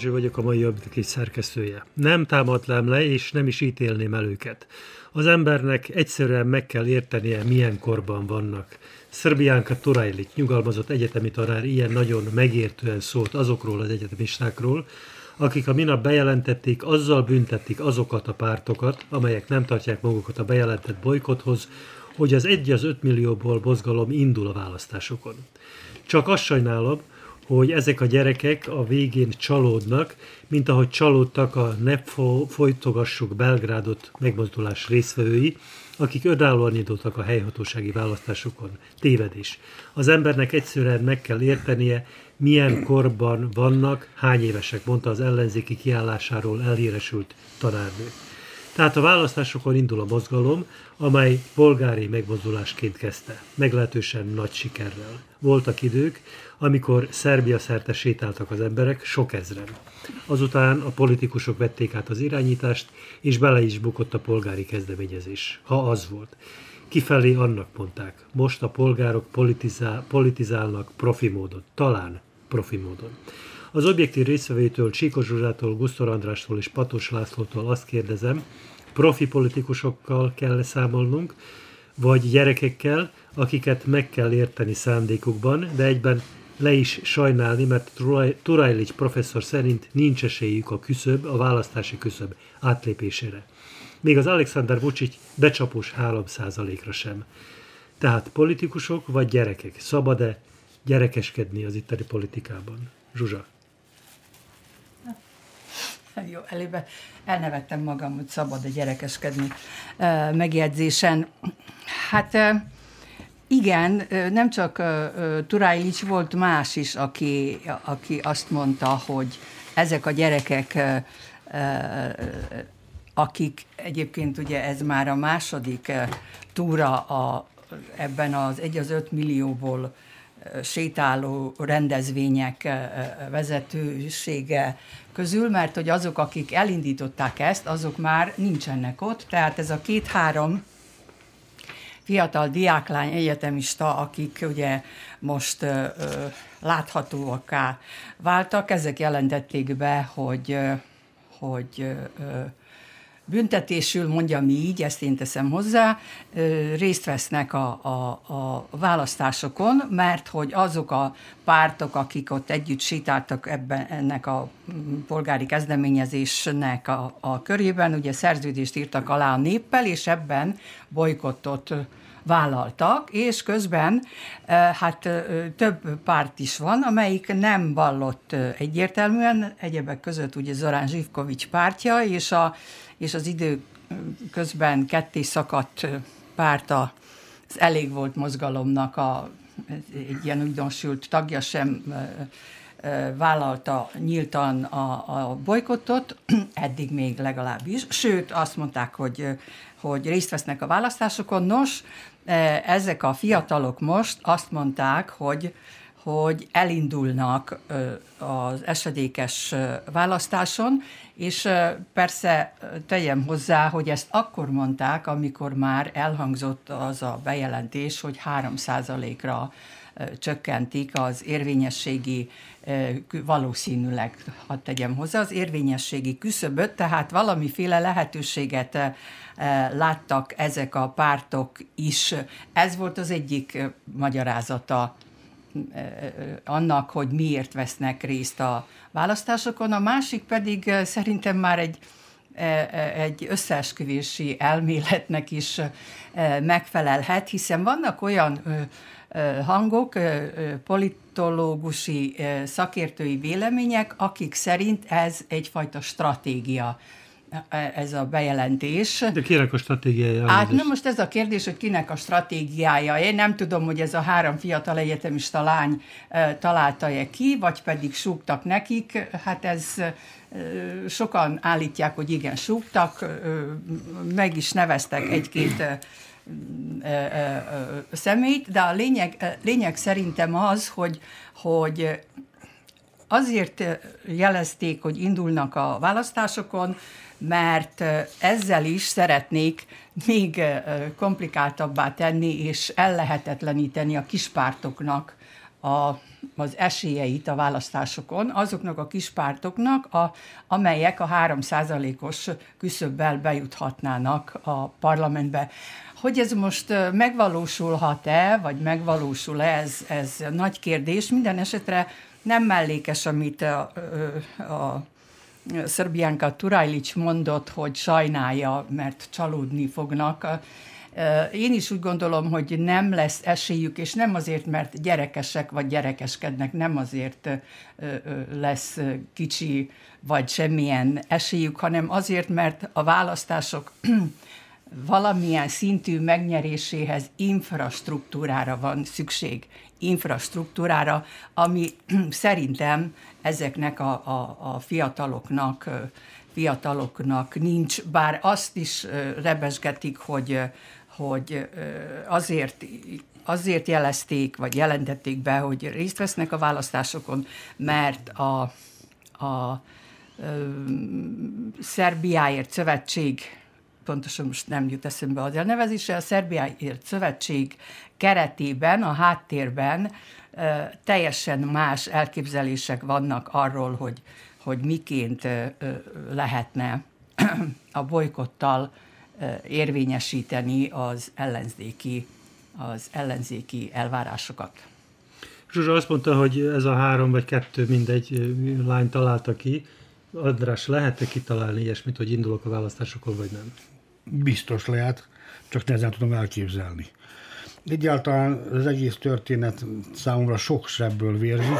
Dezső vagyok, a mai Objektív szerkesztője. Nem támadlám le, és nem is ítélném el őket. Az embernek egyszerűen meg kell értenie, milyen korban vannak. Szerbiánka Turajlik, nyugalmazott egyetemi tanár, ilyen nagyon megértően szólt azokról az egyetemistákról, akik a minap bejelentették, azzal büntették azokat a pártokat, amelyek nem tartják magukat a bejelentett bolykothoz, hogy az egy az 5 millióból mozgalom indul a választásokon. Csak azt sajnálom, hogy ezek a gyerekek a végén csalódnak, mint ahogy csalódtak a Ne folytogassuk Belgrádot megmozdulás részvevői, akik önállóan indultak a helyhatósági választásokon. Tévedés. Az embernek egyszerűen meg kell értenie, milyen korban vannak, hány évesek, mondta az ellenzéki kiállásáról elhíresült tanárnő. Tehát a választásokon indul a mozgalom, amely polgári megmozdulásként kezdte, meglehetősen nagy sikerrel. Voltak idők, amikor Szerbia szerte sétáltak az emberek, sok ezren. Azután a politikusok vették át az irányítást, és bele is bukott a polgári kezdeményezés, ha az volt. Kifelé annak mondták, most a polgárok politizál, politizálnak profi módon, talán profi módon. Az objektív részvevőtől, Csíkos Zsuzsától, Gusztor Andrástól és Patos Lászlótól azt kérdezem, profi politikusokkal kell számolnunk, vagy gyerekekkel, akiket meg kell érteni szándékukban, de egyben le is sajnálni, mert Turajlics professzor szerint nincs esélyük a küszöb, a választási küszöb átlépésére. Még az Alexander Vucic becsapós 3%-ra sem. Tehát politikusok vagy gyerekek? Szabad-e gyerekeskedni az itteni politikában? Zsuzsa. Jó, elébe elnevettem magam, hogy szabad a gyerekeskedni megjegyzésen. Hát igen, nem csak Turájlics volt más is, aki, aki azt mondta, hogy ezek a gyerekek, akik egyébként ugye ez már a második túra a, ebben az egy az öt millióból sétáló rendezvények vezetősége közül, mert hogy azok, akik elindították ezt, azok már nincsenek ott, tehát ez a két-három fiatal diáklány egyetemista, akik ugye most ö, láthatóaká váltak, ezek jelentették be, hogy, hogy ö, büntetésül, mondjam így, ezt én teszem hozzá, részt vesznek a, a, a választásokon, mert hogy azok a pártok, akik ott együtt sétáltak ebben, ennek a polgári kezdeményezésnek a, a körében, ugye szerződést írtak alá a néppel, és ebben bolykottot vállaltak, és közben hát több párt is van, amelyik nem vallott egyértelműen, egyebek között ugye Zorán Zsivkovics pártja, és, a, és az idő közben ketté szakadt párta, az elég volt mozgalomnak a, egy ilyen újdonsült tagja sem vállalta nyíltan a, a bolykottot, eddig még legalábbis, sőt azt mondták, hogy, hogy részt vesznek a választásokon. Nos, ezek a fiatalok most azt mondták, hogy hogy elindulnak az esedékes választáson, és persze tegyem hozzá, hogy ezt akkor mondták, amikor már elhangzott az a bejelentés, hogy 3%-ra csökkentik az érvényességi valószínűleg, ha tegyem hozzá, az érvényességi küszöböt, tehát valamiféle lehetőséget láttak ezek a pártok is. Ez volt az egyik magyarázata annak, hogy miért vesznek részt a választásokon. A másik pedig szerintem már egy egy összeesküvési elméletnek is megfelelhet, hiszen vannak olyan hangok, politológusi szakértői vélemények, akik szerint ez egyfajta stratégia ez a bejelentés. De kinek a stratégiája? Hát nem most ez a kérdés, hogy kinek a stratégiája. Én nem tudom, hogy ez a három fiatal egyetemista lány találta-e ki, vagy pedig súgtak nekik. Hát ez sokan állítják, hogy igen, súgtak, meg is neveztek egy-két szemét, de a lényeg, lényeg szerintem az, hogy, hogy azért jelezték, hogy indulnak a választásokon, mert ezzel is szeretnék még komplikáltabbá tenni és ellehetetleníteni a kispártoknak a, az esélyeit a választásokon, azoknak a kispártoknak, a, amelyek a 3%-os küszöbbel bejuthatnának a parlamentbe. Hogy ez most megvalósulhat-e, vagy megvalósul-e, ez, ez nagy kérdés. Minden esetre nem mellékes, amit a, a, a Szerbiánka Turajlics mondott, hogy sajnálja, mert csalódni fognak. Én is úgy gondolom, hogy nem lesz esélyük, és nem azért, mert gyerekesek vagy gyerekeskednek, nem azért lesz kicsi vagy semmilyen esélyük, hanem azért, mert a választások valamilyen szintű megnyeréséhez infrastruktúrára van szükség. Infrastruktúrára, ami szerintem ezeknek a, a, a fiataloknak, fiataloknak nincs, bár azt is rebesgetik, hogy, hogy azért azért jelezték, vagy jelentették be, hogy részt vesznek a választásokon, mert a, a, a Szerbiáért szövetség pontosan most nem jut eszembe az elnevezése, a Szerbiáért Szövetség keretében, a háttérben teljesen más elképzelések vannak arról, hogy, hogy miként lehetne a bolykottal érvényesíteni az ellenzéki, az ellenzéki elvárásokat. Zsuzsa azt mondta, hogy ez a három vagy kettő mindegy lány találta ki. András, lehet-e kitalálni ilyesmit, hogy indulok a választásokon, vagy nem? Biztos lehet, csak nehezen tudom elképzelni. Egyáltalán az egész történet számomra sok sebből vérzik.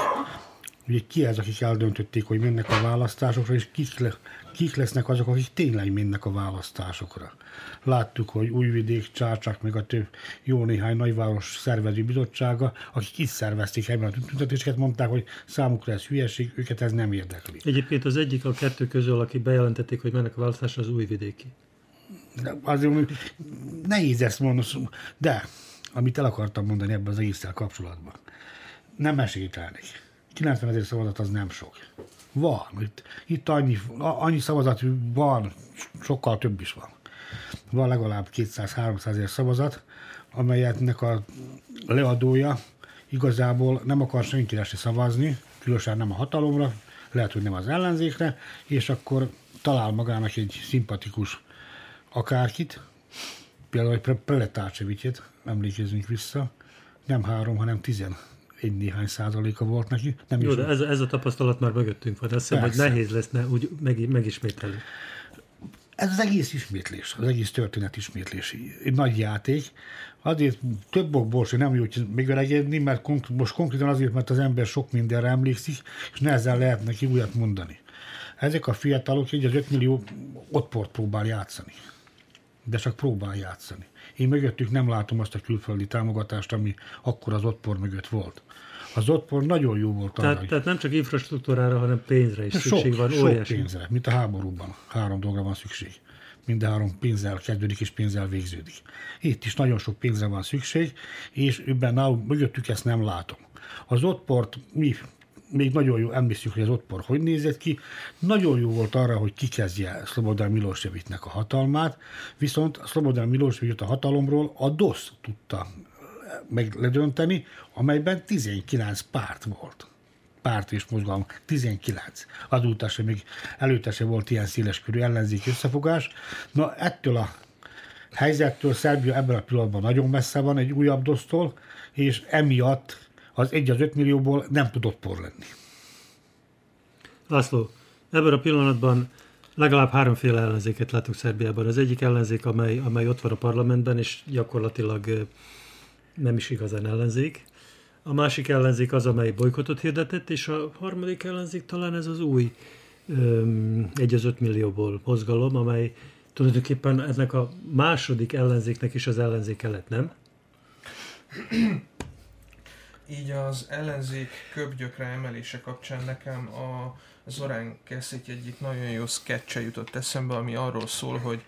Ugye ki ez, akik eldöntötték, hogy mennek a választásokra, és kik, le, kik lesznek azok, akik tényleg mennek a választásokra. Láttuk, hogy Újvidék, Csácsák, meg a több jó néhány nagyváros szervező bizottsága, akik itt szervezték ebben a tüntetéseket, mondták, hogy számukra ez hülyeség, őket ez nem érdekli. Egyébként az egyik a kettő közül, aki bejelentették, hogy mennek a választásra, az Újvidéki. De azért nehéz ezt mondani, de amit el akartam mondani ebben az egésszel kapcsolatban. Nem meséltelnék. 90 ezer szavazat az nem sok. Van. Itt, itt annyi, annyi szavazat van, sokkal több is van. Van legalább 200-300 ezer szavazat, amelyetnek a leadója igazából nem akar senkire se szavazni, különösen nem a hatalomra, lehet, hogy nem az ellenzékre, és akkor talál magának egy szimpatikus akárkit, például egy Preletácsevicset, emlékezzünk vissza, nem három, hanem tizen egy néhány százaléka volt neki. Nem Jó, de ez, ez a tapasztalat már mögöttünk van. Azt hiszem, hogy nehéz lesz ne, úgy meg, megismételni. Ez az egész ismétlés, az egész történet ismétlés. Egy nagy játék. Azért több okból sem nem jó megöregedni, mert konk- most konkrétan azért, mert az ember sok mindenre emlékszik, és nehezen lehet neki újat mondani. Ezek a fiatalok így az 5 millió ottport próbál játszani de csak próbál játszani. Én mögöttük nem látom azt a külföldi támogatást, ami akkor az ottpor mögött volt. Az ottpor nagyon jó volt arra. Tehát, tehát nem csak infrastruktúrára, hanem pénzre is szükség van. Sok óriási. pénzre, mint a háborúban. Három dolgra van szükség. Mind három pénzzel kezdődik és pénzzel végződik. Itt is nagyon sok pénzre van szükség, és ebben nálunk mögöttük ezt nem látom. Az ottport mi még nagyon jó, emlékszünk, hogy az ottpor hogy nézett ki, nagyon jó volt arra, hogy kikezdje Szlobodán Miloševićnek a hatalmát, viszont Szlobodán Milošević a hatalomról a DOSZ tudta meg ledönteni, amelyben 19 párt volt párt és mozgalom, 19. Azóta sem még előtte sem volt ilyen széleskörű ellenzéki összefogás. Na ettől a helyzettől Szerbia ebben a pillanatban nagyon messze van egy újabb dosztól, és emiatt az egy az öt millióból nem tudott por lenni. László, ebben a pillanatban legalább háromféle ellenzéket látunk Szerbiában. Az egyik ellenzék, amely, amely ott van a parlamentben, és gyakorlatilag nem is igazán ellenzék. A másik ellenzék az, amely bolykotot hirdetett, és a harmadik ellenzék talán ez az új egy az öt millióból mozgalom, amely tulajdonképpen ennek a második ellenzéknek is az ellenzéke lett, nem? Így az ellenzék köbgyökre emelése kapcsán nekem a Zorán Keszék egyik nagyon jó sketche jutott eszembe, ami arról szól, hogy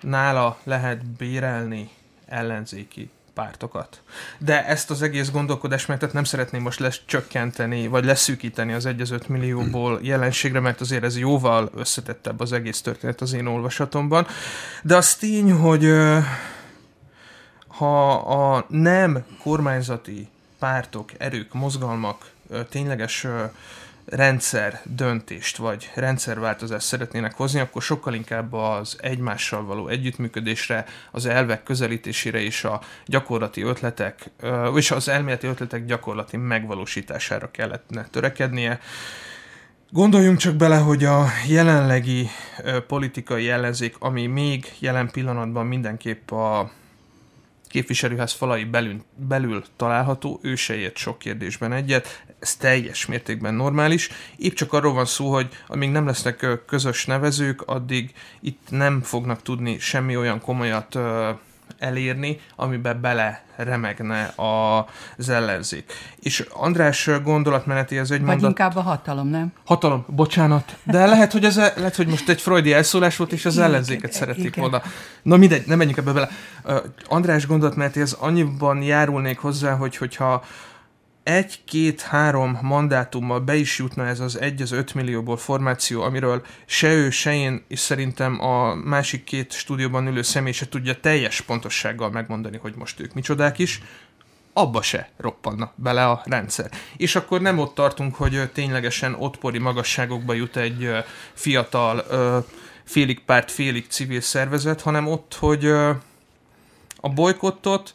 nála lehet bérelni ellenzéki pártokat. De ezt az egész gondolkodásmenetet nem szeretném most lecsökkenteni, vagy leszűkíteni az 1 millióból jelenségre, mert azért ez jóval összetettebb az egész történet az én olvasatomban. De az tény, hogy ha a nem kormányzati pártok, erők, mozgalmak tényleges rendszer döntést vagy rendszerváltozást szeretnének hozni, akkor sokkal inkább az egymással való együttműködésre, az elvek közelítésére és a gyakorlati ötletek, és az elméleti ötletek gyakorlati megvalósítására kellett törekednie. Gondoljunk csak bele, hogy a jelenlegi politikai ellenzék, ami még jelen pillanatban mindenképp a képviselőház falai belül, belül található, ő se ért sok kérdésben egyet, ez teljes mértékben normális. Épp csak arról van szó, hogy amíg nem lesznek közös nevezők, addig itt nem fognak tudni semmi olyan komolyat elérni, amiben bele remegne az ellenzék. És András gondolatmeneti ez egy Vagy mondat... inkább a hatalom, nem? Hatalom, bocsánat. De lehet, hogy, ez, lehet, hogy most egy freudi elszólás volt, és az igen, ellenzéket szerették igen. volna. Na mindegy, nem menjünk ebbe bele. András gondolatmeneti ez annyiban járulnék hozzá, hogy hogyha egy-két-három mandátummal be is jutna ez az egy az öt millióból formáció, amiről se ő, se én, és szerintem a másik két stúdióban ülő személy se tudja teljes pontossággal megmondani, hogy most ők micsodák is, abba se roppanna bele a rendszer. És akkor nem ott tartunk, hogy ténylegesen ottpori magasságokba jut egy fiatal félig párt, félig civil szervezet, hanem ott, hogy a bolykottot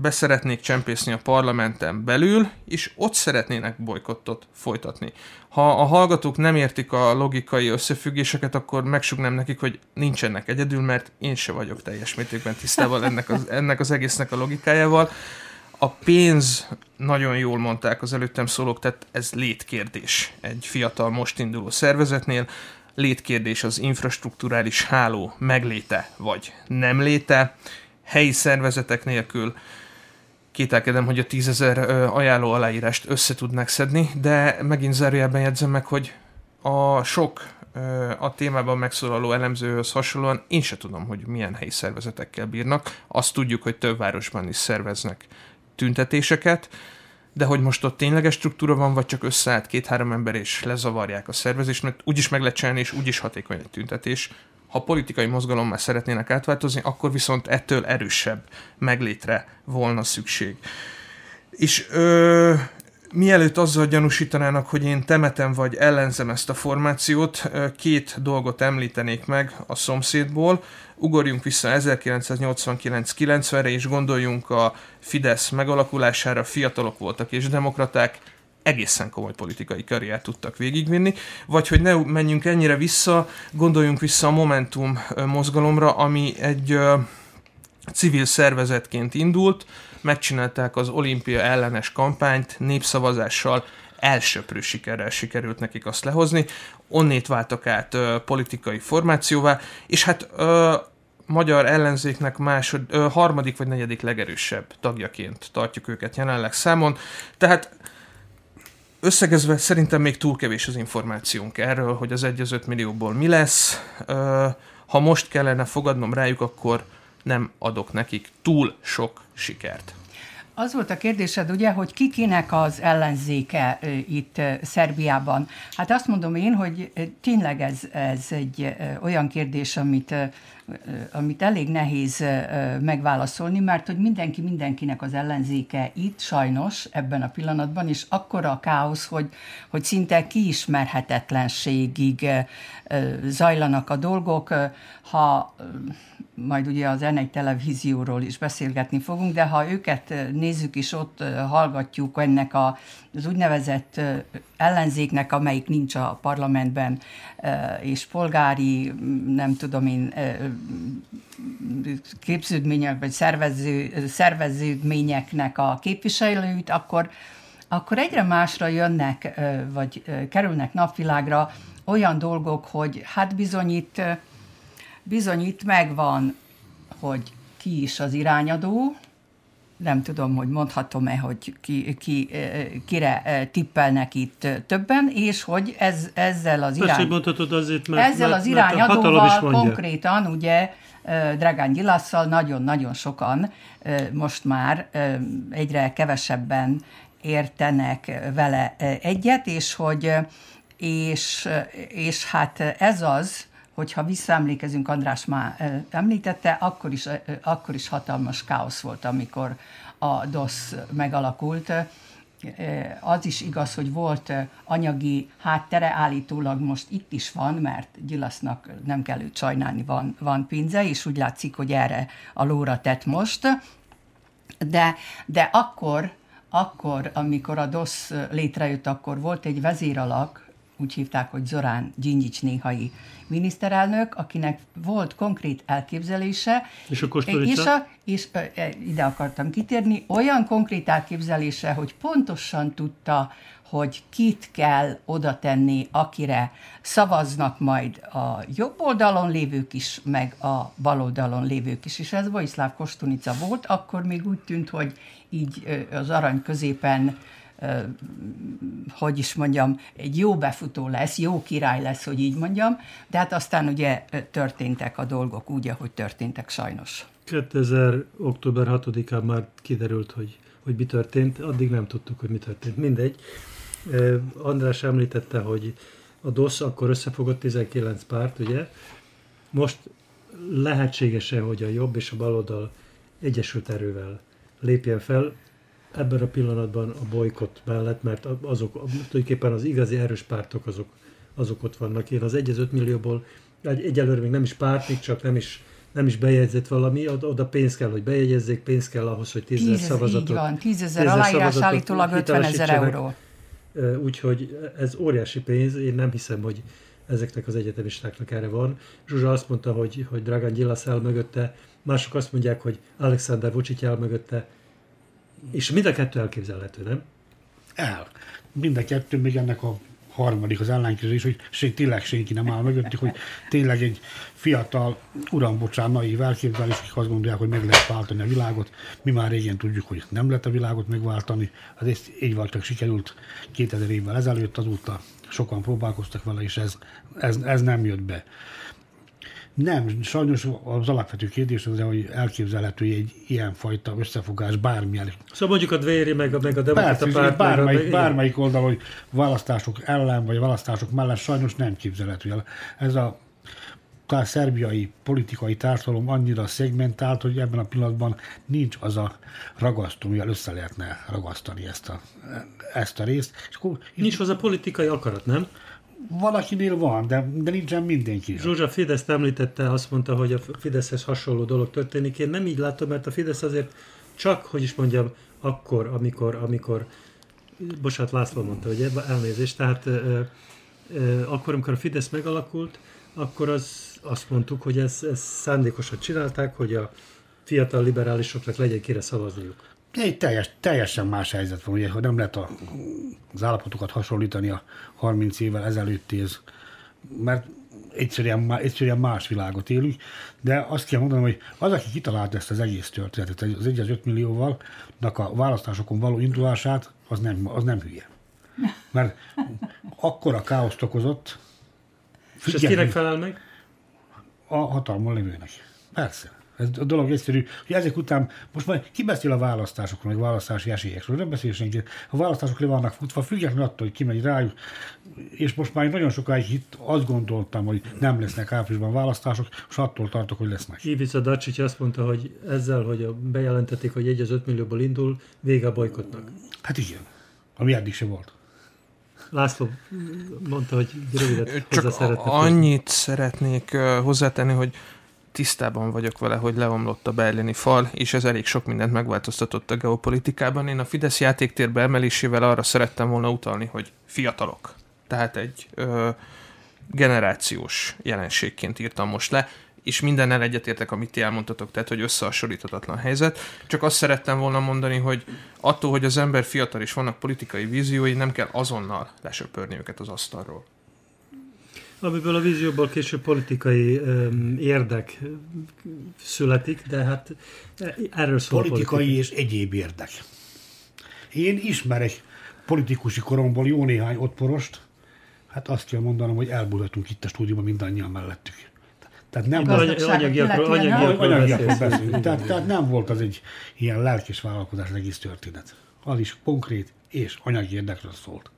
beszeretnék csempészni a parlamenten belül, és ott szeretnének bolykottot folytatni. Ha a hallgatók nem értik a logikai összefüggéseket, akkor megsugnám nekik, hogy nincsenek egyedül, mert én se vagyok teljes mértékben tisztával ennek az, ennek az egésznek a logikájával. A pénz, nagyon jól mondták az előttem szólók, tehát ez létkérdés egy fiatal, most induló szervezetnél. Létkérdés az infrastruktúrális háló megléte vagy nem léte helyi szervezetek nélkül kételkedem, hogy a tízezer ajánló aláírást össze tudnak szedni, de megint zárójelben jegyzem meg, hogy a sok a témában megszólaló elemzőhöz hasonlóan én se tudom, hogy milyen helyi szervezetekkel bírnak. Azt tudjuk, hogy több városban is szerveznek tüntetéseket, de hogy most ott tényleges struktúra van, vagy csak összeállt két-három ember és lezavarják a szervezést, mert úgyis meg lehet csinálni, és úgyis hatékony egy tüntetés, ha politikai mozgalommá szeretnének átváltozni, akkor viszont ettől erősebb meglétre volna szükség. És ö, mielőtt azzal gyanúsítanának, hogy én temetem vagy ellenzem ezt a formációt, két dolgot említenék meg a szomszédból. Ugorjunk vissza 1989-90-re, és gondoljunk a Fidesz megalakulására, fiatalok voltak és demokraták, egészen komoly politikai karriert tudtak végigvinni, vagy hogy ne menjünk ennyire vissza, gondoljunk vissza a Momentum mozgalomra, ami egy civil szervezetként indult, megcsinálták az olimpia ellenes kampányt népszavazással, elsőprő sikerrel sikerült nekik azt lehozni, onnét váltak át ö, politikai formációvá, és hát ö, magyar ellenzéknek másod, ö, harmadik vagy negyedik legerősebb tagjaként tartjuk őket jelenleg számon, tehát Összegezve szerintem még túl kevés az információnk erről, hogy az 1 az 5 millióból mi lesz. Ha most kellene fogadnom rájuk, akkor nem adok nekik túl sok sikert. Az volt a kérdésed, ugye, hogy ki kinek az ellenzéke itt Szerbiában. Hát azt mondom én, hogy tényleg ez, ez egy olyan kérdés, amit, amit elég nehéz megválaszolni, mert hogy mindenki mindenkinek az ellenzéke itt sajnos ebben a pillanatban, és akkora a káosz, hogy, hogy szinte kiismerhetetlenségig zajlanak a dolgok. Ha majd ugye az n televízióról is beszélgetni fogunk, de ha őket nézzük és ott hallgatjuk ennek a, az úgynevezett ellenzéknek, amelyik nincs a parlamentben, és polgári, nem tudom én, képződmények vagy szervező, szerveződményeknek a képviselőit, akkor akkor egyre másra jönnek, vagy kerülnek napvilágra olyan dolgok, hogy hát bizonyít, bizonyít megvan, hogy ki is az irányadó, nem tudom, hogy mondhatom-e, hogy ki, ki, kire tippelnek itt többen, és hogy ez, ezzel az irány... mondhatod azért, mert, ezzel az irányadóval konkrétan, ugye, Dragán Gyilasszal nagyon-nagyon sokan most már egyre kevesebben értenek vele egyet, és hogy és, és hát ez az, hogyha visszaemlékezünk, András már említette, akkor is, akkor is hatalmas káosz volt, amikor a DOSZ megalakult. Az is igaz, hogy volt anyagi háttere, állítólag most itt is van, mert Gyilasznak nem kell őt sajnálni, van, van pénze, és úgy látszik, hogy erre a lóra tett most. De, de akkor, akkor, amikor a DOSZ létrejött, akkor volt egy vezéralak, úgy hívták, hogy Zorán Gyingyics néhai miniszterelnök, akinek volt konkrét elképzelése. És a és, a, és e, ide akartam kitérni, olyan konkrét elképzelése, hogy pontosan tudta, hogy kit kell oda tenni, akire szavaznak majd a jobb oldalon lévők is, meg a bal oldalon lévők is. És ez Vojislav Kostunica volt, akkor még úgy tűnt, hogy így az arany középen hogy is mondjam, egy jó befutó lesz, jó király lesz, hogy így mondjam, de hát aztán ugye történtek a dolgok úgy, ahogy történtek sajnos. 2000. október 6-án már kiderült, hogy, hogy mi történt, addig nem tudtuk, hogy mi történt. Mindegy. András említette, hogy a DOSZ akkor összefogott 19 párt, ugye? Most lehetséges-e, hogy a jobb és a baloldal egyesült erővel lépjen fel, ebben a pillanatban a bolykott mellett, mert azok, tulajdonképpen az igazi erős pártok azok, azok ott vannak. Én az 1 5 millióból egy, egyelőre még nem is párt, még csak nem is, nem is bejegyzett valami, oda pénz kell, hogy bejegyezzék, pénz kell ahhoz, hogy 10 szavazatot. Így van, 10 ezer aláírás állítólag 50 ezer euró. Úgyhogy ez óriási pénz, én nem hiszem, hogy ezeknek az egyetemistáknak erre van. Zsuzsa azt mondta, hogy, hogy Dragan Gyilasz el mögötte, mások azt mondják, hogy Alexander Vucic el mögötte, és mind a kettő elképzelhető, nem? El. Mind a kettő, még ennek a harmadik az ellenkezés, hogy se, tényleg senki nem áll mögöttük, hogy tényleg egy fiatal, uram, bocsán, naív elképzelés, akik azt gondolják, hogy meg lehet váltani a világot. Mi már régen tudjuk, hogy nem lehet a világot megváltani. Az ezt így volt, csak sikerült 2000 évvel ezelőtt, azóta sokan próbálkoztak vele, és ez, ez, ez nem jött be. Nem, sajnos az alapvető kérdés az, hogy elképzelhető egy ilyenfajta összefogás bármilyen. Szóval mondjuk a Dvéri meg a, meg a demokrata párt. Bármelyik, meg, bármelyik oldal, hogy választások ellen vagy választások mellett sajnos nem képzelhető el. Ez a a szerbiai politikai társadalom annyira szegmentált, hogy ebben a pillanatban nincs az a ragasztó, mivel össze lehetne ragasztani ezt a, ezt a részt. És akkor, nincs hozzá politikai akarat, nem? Valakinél van, de, de nincsen mindenki. Zsuzsa Fidesz említette, azt mondta, hogy a Fideszhez hasonló dolog történik. Én nem így látom, mert a Fidesz azért csak, hogy is mondjam, akkor, amikor, amikor bocsánat, László mondta, hogy elnézést, tehát ö, ö, akkor, amikor a Fidesz megalakult, akkor az, azt mondtuk, hogy ez, ez szándékosan csinálták, hogy a fiatal liberálisoknak legyen kire szavazniuk. Egy teljes, teljesen más helyzet van, ugye, hogy nem lehet a, az állapotokat hasonlítani a 30 évvel ezelőttéhez, mert egyszerűen, egyszerűen más világot élünk, de azt kell mondanom, hogy az, aki kitalálta ezt az egész történetet, az 1 5 millióval, a választásokon való indulását, az nem, az nem hülye. Mert akkora káoszt okozott. És ez kinek felel meg? A hatalmon lévőnek. Persze. Ez a dolog egyszerű, hogy ezek után most majd ki beszél a választásokról, meg választási esélyekről, nem beszél senki. A választások le vannak futva, függetlenül attól, hogy kimegy rájuk, és most már nagyon sokáig itt azt gondoltam, hogy nem lesznek áprilisban választások, és attól tartok, hogy lesznek. Ivica Dacsics azt mondta, hogy ezzel, hogy bejelentették, hogy egy az 5 millióból indul, vége a bolykotnak. Hát igen, ami eddig se volt. László mondta, hogy rövidet Csak annyit szeretnék hozzátenni, hogy tisztában vagyok vele, hogy leomlott a berlini fal, és ez elég sok mindent megváltoztatott a geopolitikában. Én a Fidesz játéktérbe emelésével arra szerettem volna utalni, hogy fiatalok. Tehát egy ö, generációs jelenségként írtam most le. és mindennel egyetértek, amit ti elmondtatok, tehát hogy összehasonlíthatatlan helyzet. Csak azt szerettem volna mondani, hogy attól, hogy az ember fiatal és vannak politikai víziói, nem kell azonnal lesöpörni őket az asztalról. Amiből a vízióból később politikai um, érdek születik, de hát erről szól Politikai politika. és egyéb érdek. Én ismerek politikusi koromból jó néhány ottporost, hát azt kell mondanom, hogy elbújhatunk itt a stúdióban mindannyian mellettük. Tehát nem volt, anyagiakról, anyagiakról beszélünk. Tehát, tehát nem volt az egy ilyen lelkis vállalkozás egész történet. Az is konkrét és anyagi érdekről szólt.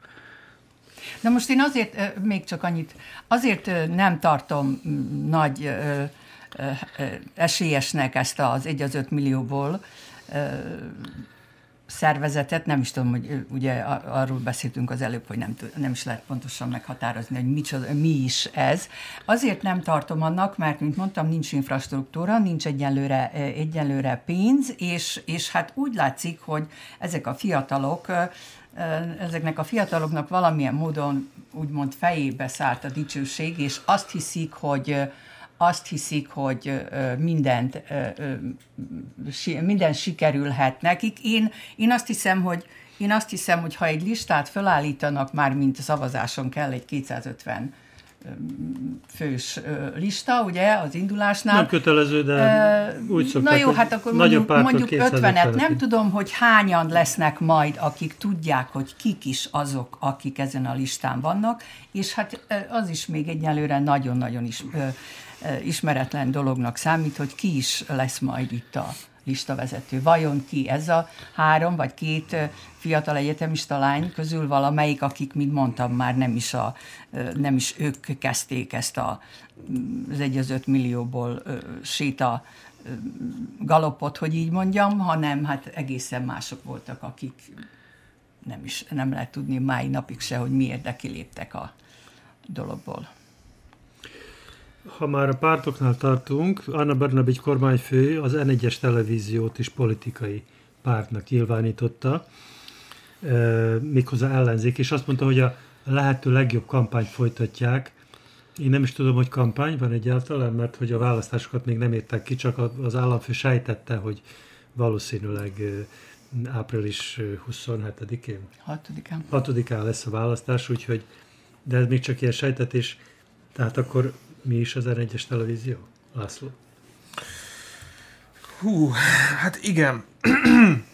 Na most én azért, még csak annyit, azért nem tartom nagy esélyesnek ezt az 1 az 5 millióból szervezetet, nem is tudom, hogy ugye arról beszéltünk az előbb, hogy nem, nem is lehet pontosan meghatározni, hogy micsoda, mi is ez. Azért nem tartom annak, mert, mint mondtam, nincs infrastruktúra, nincs egyenlőre, egyenlőre pénz, és, és hát úgy látszik, hogy ezek a fiatalok ezeknek a fiataloknak valamilyen módon úgymond fejébe szállt a dicsőség, és azt hiszik, hogy azt hiszik, hogy mindent, minden sikerülhet nekik. Én, én azt hiszem, hogy én azt hiszem, hogy ha egy listát felállítanak, már mint szavazáson kell egy 250 fős lista, ugye, az indulásnál. Nem kötelező, de uh, úgy szokták, Na jó, hát akkor mondjuk, mondjuk 50-et. Nem tudom, hogy hányan lesznek majd, akik tudják, hogy kik is azok, akik ezen a listán vannak, és hát az is még egyelőre nagyon-nagyon is ismeretlen dolognak számít, hogy ki is lesz majd itt a listavezető. Vajon ki ez a három vagy két fiatal egyetemista lány közül valamelyik, akik, mint mondtam, már nem is, a, nem is ők kezdték ezt a, az egy az öt millióból séta galopot, hogy így mondjam, hanem hát egészen mások voltak, akik nem is nem lehet tudni mai napig se, hogy miért kiléptek a dologból ha már a pártoknál tartunk, Anna Bernabics kormányfő az N1-es televíziót is politikai pártnak nyilvánította, méghozzá ellenzék, és azt mondta, hogy a lehető legjobb kampányt folytatják. Én nem is tudom, hogy kampány van egyáltalán, mert hogy a választásokat még nem értek ki, csak az államfő sejtette, hogy valószínűleg április 27-én? 6-án. 6-án lesz a választás, úgyhogy, de ez még csak ilyen sejtetés, tehát akkor mi is az R1-es televízió? László? Hú, hát igen.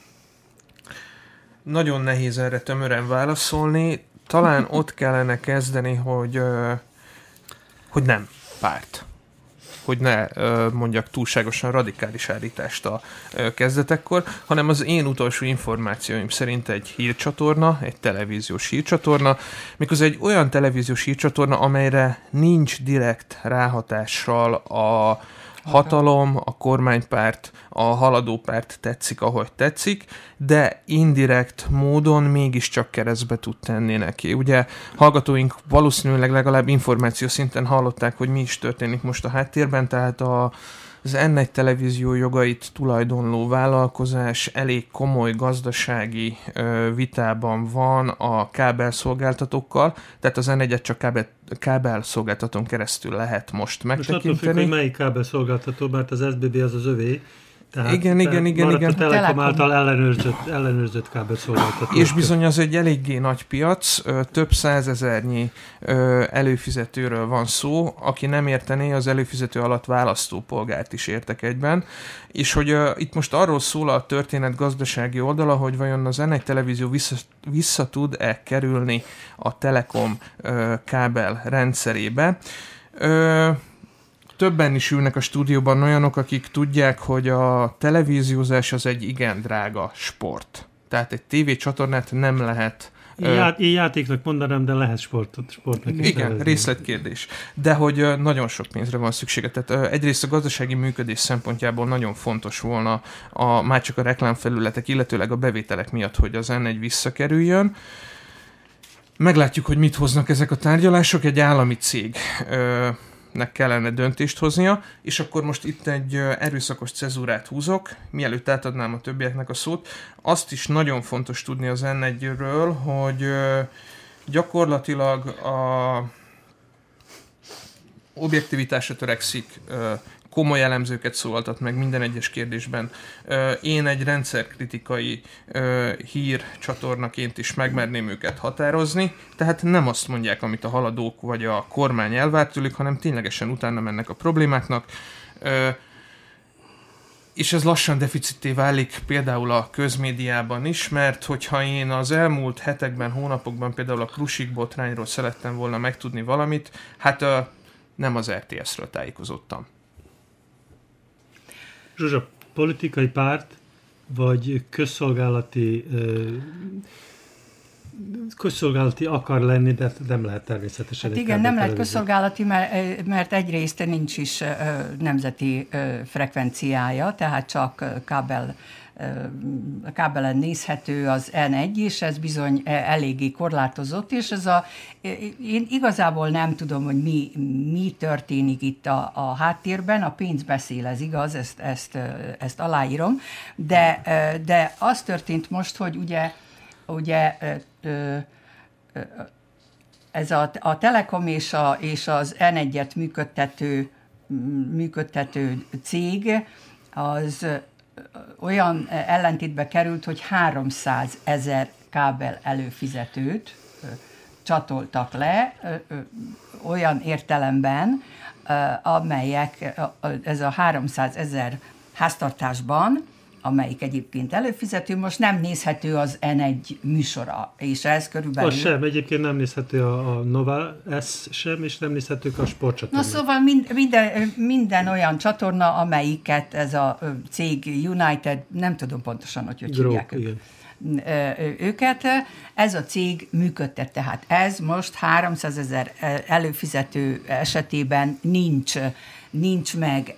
Nagyon nehéz erre tömören válaszolni. Talán ott kellene kezdeni, hogy, hogy nem párt hogy ne mondjak túlságosan radikális állítást a kezdetekkor, hanem az én utolsó információim szerint egy hírcsatorna, egy televíziós hírcsatorna, miközben egy olyan televíziós hírcsatorna, amelyre nincs direkt ráhatással a hatalom, a kormánypárt, a haladó párt tetszik, ahogy tetszik, de indirekt módon mégiscsak keresztbe tud tenni neki. Ugye hallgatóink valószínűleg legalább információ szinten hallották, hogy mi is történik most a háttérben, tehát a, az N1 televízió jogait tulajdonló vállalkozás elég komoly gazdasági ö, vitában van a kábelszolgáltatókkal, tehát az N1-et csak kábel, kábelszolgáltatón keresztül lehet most megtekinteni. Most attól függ, hogy melyik kábelszolgáltató, mert az SBB az az övé, tehát igen, igen, igen, igen. A Telekom által ellenőrzött, ellenőrzött kábelszolgáltató. És bizony az egy eléggé nagy piac, több százezernyi előfizetőről van szó, aki nem értené, az előfizető alatt választópolgárt is értek egyben, és hogy itt most arról szól a történet gazdasági oldala, hogy vajon az N1 televízió vissza, vissza tud-e kerülni a Telekom kábel rendszerébe többen is ülnek a stúdióban olyanok, akik tudják, hogy a televíziózás az egy igen drága sport. Tehát egy tévécsatornát nem lehet Já, én játéknak mondanám, de lehet sportot, sportnak is Igen, nevezni. részletkérdés. De hogy nagyon sok pénzre van szüksége. Tehát egyrészt a gazdasági működés szempontjából nagyon fontos volna a, már csak a reklámfelületek, illetőleg a bevételek miatt, hogy az N1 visszakerüljön. Meglátjuk, hogy mit hoznak ezek a tárgyalások. Egy állami cég nek kellene döntést hoznia, és akkor most itt egy erőszakos cezúrát húzok, mielőtt átadnám a többieknek a szót. Azt is nagyon fontos tudni az n hogy gyakorlatilag a objektivitásra törekszik komoly elemzőket szólaltat meg minden egyes kérdésben. Én egy rendszerkritikai hír csatornaként is megmerném őket határozni, tehát nem azt mondják, amit a haladók vagy a kormány elvárt tőlük, hanem ténylegesen utána mennek a problémáknak és ez lassan deficité válik például a közmédiában is, mert hogyha én az elmúlt hetekben, hónapokban például a Krusik botrányról szerettem volna megtudni valamit, hát nem az RTS-ről tájékozottam. Zsuzsa, politikai párt vagy közszolgálati közszolgálati akar lenni, de nem lehet természetesen. Hát igen, nem lehet közszolgálati, mert, mert egyrészt nincs is nemzeti frekvenciája, tehát csak kábel kábelen nézhető az N1, és ez bizony eléggé korlátozott, és ez a, én igazából nem tudom, hogy mi, mi történik itt a, a háttérben, a pénz beszél, ez igaz, ezt, ezt, ezt aláírom, de, de az történt most, hogy ugye ugye ez a, a Telekom és, a, és az N1-et működtető, működtető cég az olyan ellentétbe került, hogy 300 ezer kábel előfizetőt csatoltak le olyan értelemben, amelyek ez a 300 ezer háztartásban amelyik egyébként előfizető, most nem nézhető az N1 műsora, és ez körülbelül... Az sem, egyébként nem nézhető a, a Nova S sem, és nem nézhetők a sportcsatorna. Na szóval mind, minden, minden olyan csatorna, amelyiket ez a cég United, nem tudom pontosan, hogy hogy hívják őket, ez a cég működtet, tehát ez most 300 ezer előfizető esetében nincs, nincs meg.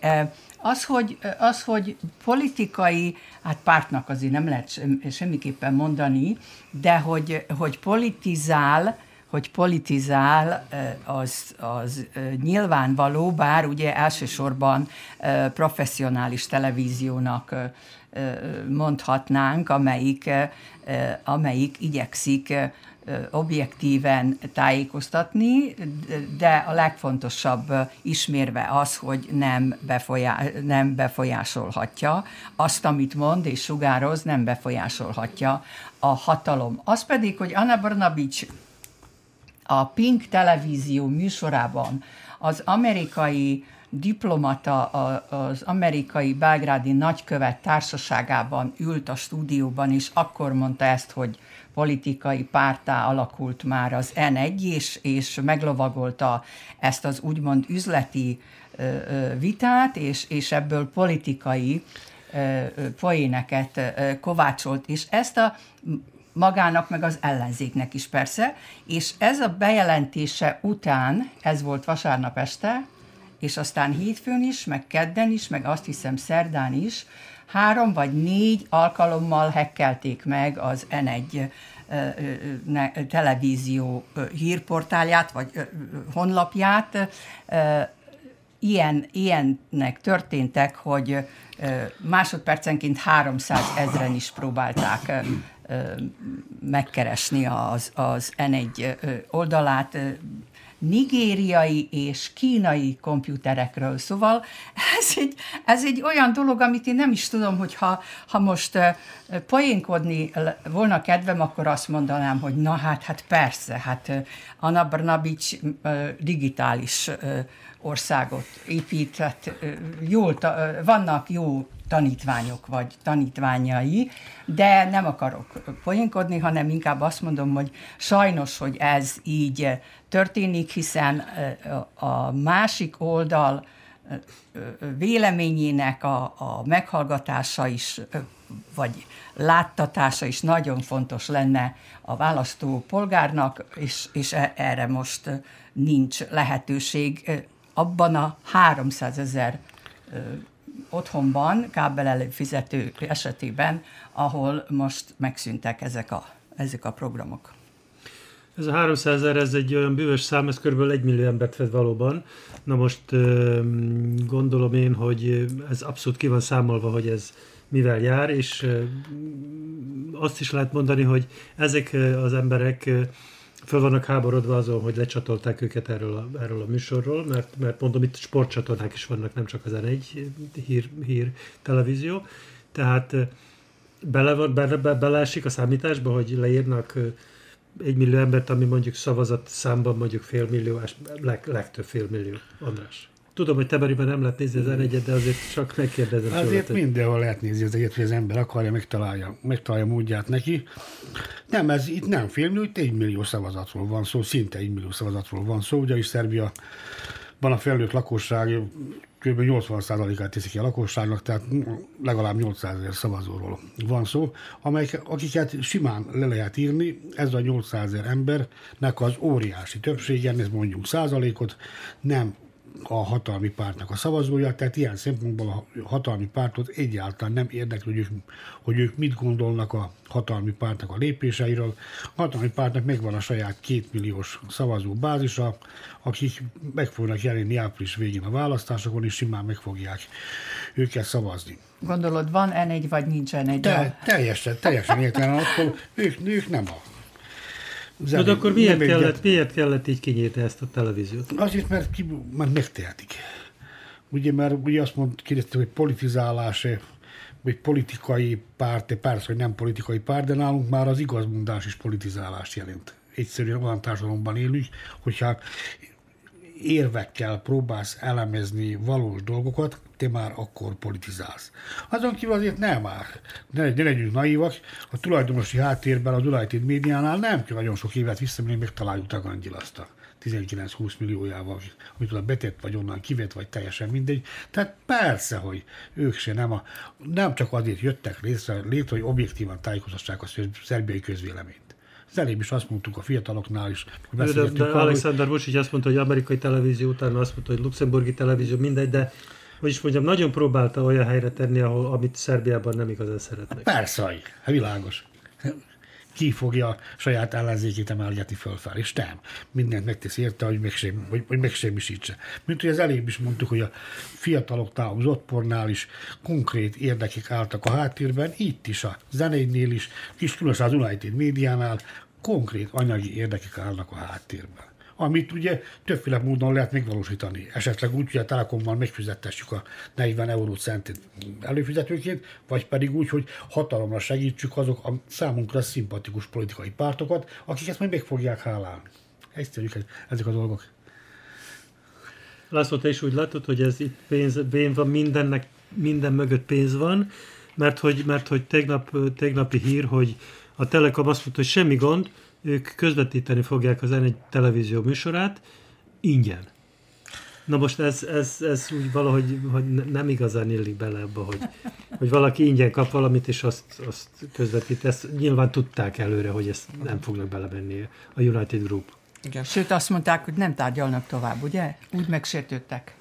Az, hogy, az, hogy politikai, hát pártnak azért nem lehet semmiképpen mondani, de hogy, hogy politizál, hogy politizál, az, az nyilvánvaló, bár ugye elsősorban professzionális televíziónak mondhatnánk, amelyik, amelyik igyekszik objektíven tájékoztatni, de a legfontosabb ismérve az, hogy nem, befolyá, nem befolyásolhatja azt, amit mond és sugároz, nem befolyásolhatja a hatalom. Az pedig, hogy Anna Brnabics a Pink televízió műsorában az amerikai diplomata az amerikai belgrádi nagykövet társaságában ült a stúdióban, és akkor mondta ezt, hogy politikai pártá alakult már az N1, és, és meglovagolta ezt az úgymond üzleti vitát, és, és ebből politikai poéneket kovácsolt, és ezt a magának, meg az ellenzéknek is persze, és ez a bejelentése után, ez volt vasárnap este, és aztán hétfőn is, meg kedden is, meg azt hiszem szerdán is, három vagy négy alkalommal hekkelték meg az N1 televízió hírportálját, vagy honlapját. Ilyen, ilyennek történtek, hogy másodpercenként 300 ezren is próbálták megkeresni az, az N1 oldalát, nigériai és kínai komputerekről. Szóval ez egy, ez egy olyan dolog, amit én nem is tudom, hogy ha, ha most poénkodni volna kedvem, akkor azt mondanám, hogy na hát, hát persze, hát Anna Brnabics digitális országot épített, jól, vannak jó tanítványok vagy tanítványai, de nem akarok poénkodni, hanem inkább azt mondom, hogy sajnos, hogy ez így történik, hiszen a másik oldal véleményének a, a meghallgatása is, vagy láttatása is nagyon fontos lenne a választó polgárnak, és, és e, erre most nincs lehetőség abban a 300 ezer otthonban, kábel előfizető esetében, ahol most megszűntek ezek a, ezek a programok. Ez a 300 ezer, ez egy olyan bűvös szám, ez kb. 1 millió embert fed valóban. Na most gondolom én, hogy ez abszolút ki van számolva, hogy ez mivel jár, és azt is lehet mondani, hogy ezek az emberek föl vannak háborodva azon, hogy lecsatolták őket erről a, erről a műsorról, mert, mert mondom, itt sportcsatornák is vannak, nem csak az N1 hír, hír televízió. Tehát bele, bele, be, beleesik a számításba, hogy leírnak egy millió embert, ami mondjuk szavazat számban mondjuk fél millió, leg, legtöbb fél millió. András. Tudom, hogy Teberiben nem lehet nézni az n de azért csak megkérdezem. Azért tőle, mindenhol lehet nézni az egyet, hogy az ember akarja, megtalálja, megtalálja módját neki. Nem, ez itt nem millió, itt egy millió szavazatról van szó, szinte egy millió szavazatról van szó, ugyanis Szerbia van a felnőtt lakosság kb. 80%-át teszik ki a lakosságnak, tehát legalább 800 ezer szavazóról van szó, amelyek, akiket simán le lehet írni, ez a 800 ezer embernek az óriási többsége, ez mondjuk százalékot, nem a hatalmi pártnak a szavazója, tehát ilyen szempontból a hatalmi pártot egyáltalán nem érdekli, hogy ők, hogy ők mit gondolnak a hatalmi pártnak a lépéseiről. A hatalmi pártnak megvan a saját kétmilliós szavazó bázisa, akik meg fognak jelenni április végén a választásokon, és simán meg fogják őket szavazni. Gondolod, van N1, vagy nincs N1? De, teljesen, teljesen értelem, akkor ők, ők nem a Zenét, de akkor miért kellett, miért kellett így kinyírni ezt a televíziót? Azért, mert, ki, mert megtehetik. Ugye, mert ugye azt mondta, kérdezte, hogy politizálás vagy politikai párt, persze, hogy nem politikai párt, de nálunk már az igazmondás is politizálást jelent. Egyszerűen olyan társadalomban élünk, hogyha érvekkel próbálsz elemezni valós dolgokat, te már akkor politizálsz. Azon kívül azért nem már. Ne, ne legyünk naívak. A tulajdonosi háttérben az United médiánál nem kell nagyon sok évet visszamenni, megtaláljuk Tagangyil azt a 19-20 milliójával, amit oda betett, vagy onnan kivett, vagy teljesen mindegy. Tehát persze, hogy ők se nem, a, nem csak azért jöttek létre, létre hogy objektívan tájékoztassák a szerbiai közvéleményt. Az előbb is azt mondtuk a fiataloknál is. De, de, de Alexander Vucic azt mondta, hogy amerikai televízió, utána azt mondta, hogy luxemburgi televízió, mindegy, de hogy is mondjam, nagyon próbálta olyan helyre tenni, ahol, amit Szerbiában nem igazán szeretnek. Persze, hát világos. Ki fogja saját ellenzékét emelgetni fölfel, és nem. Mindent megtesz érte, hogy, megsem, hogy, hogy megsemmisítse. Mint hogy az előbb is mondtuk, hogy a fiataloknál, az ottpornál is konkrét érdekek álltak a háttérben, itt is a zenénél is, és különösen az United médiánál konkrét anyagi érdekek állnak a háttérben amit ugye többféle módon lehet megvalósítani. Esetleg úgy, hogy a Telekommal megfizettessük a 40 euró centet előfizetőként, vagy pedig úgy, hogy hatalomra segítsük azok a számunkra szimpatikus politikai pártokat, akik ezt majd meg fogják hálálni. Egyszerűek ezek a dolgok. László, te is úgy látod, hogy ez itt pénz, pénz van, mindennek, minden mögött pénz van, mert hogy, mert hogy tegnap, tegnapi hír, hogy a Telekom azt mondta, hogy semmi gond, ők közvetíteni fogják az egy televízió műsorát ingyen. Na most ez, ez, ez úgy valahogy hogy nem igazán illik bele ebbe, hogy, hogy valaki ingyen kap valamit, és azt, azt közvetít. Ezt nyilván tudták előre, hogy ezt nem fognak belevenni a United Group. Igen. Sőt, azt mondták, hogy nem tárgyalnak tovább, ugye? Úgy megsértődtek.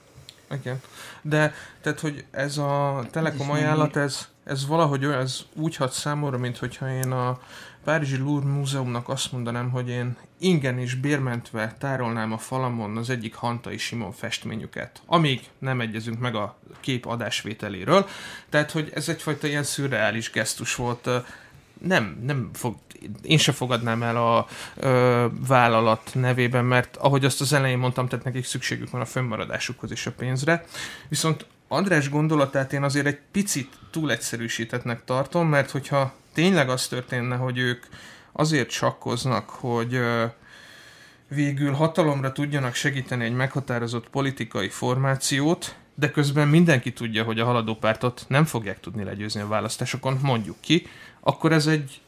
Igen. De, tehát, hogy ez a Telekom ajánlat, ez, ez valahogy olyan, ez úgy hat számomra, mint hogyha én a Párizsi Louvre Múzeumnak azt mondanám, hogy én ingen és bérmentve tárolnám a falamon az egyik Hantai Simon festményüket, amíg nem egyezünk meg a kép adásvételéről. Tehát, hogy ez egyfajta ilyen szürreális gesztus volt. Nem, nem fog, én se fogadnám el a ö, vállalat nevében, mert ahogy azt az elején mondtam, tehát nekik szükségük van a fönnmaradásukhoz és a pénzre. Viszont András gondolatát én azért egy picit túl egyszerűsítetnek tartom, mert hogyha tényleg az történne, hogy ők azért sakkoznak, hogy végül hatalomra tudjanak segíteni egy meghatározott politikai formációt, de közben mindenki tudja, hogy a haladó pártot nem fogják tudni legyőzni a választásokon, mondjuk ki, akkor ez egy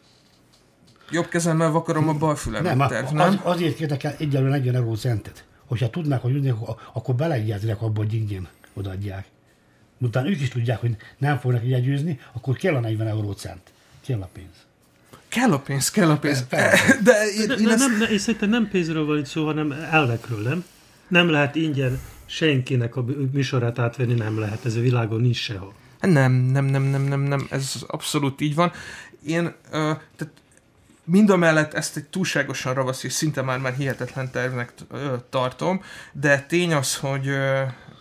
jobb kezemmel vakarom a bal fülemet nem, terv, nem? Az, azért kértek el egyelőre 40 euró centet. Hogyha tudnák, hogy jönnek, akkor beleegyeznek abba, hogy ingyen odaadják. Utána ők is tudják, hogy nem fognak jegyőzni, akkor kell a 40 euró cent. Kell a pénz. Kell a pénz, kell a pénz. De, de, én, de, én ezt... nem, én szerintem nem pénzről van itt szó, hanem elvekről, nem? Nem lehet ingyen senkinek a műsorát átvenni, nem lehet. Ez a világon nincs sehol. Nem, nem, nem, nem, nem, nem, ez abszolút így van. Én, uh, tehát mind a mellett ezt egy túlságosan ravasz és szinte már, már hihetetlen tervnek uh, tartom, de tény az, hogy uh,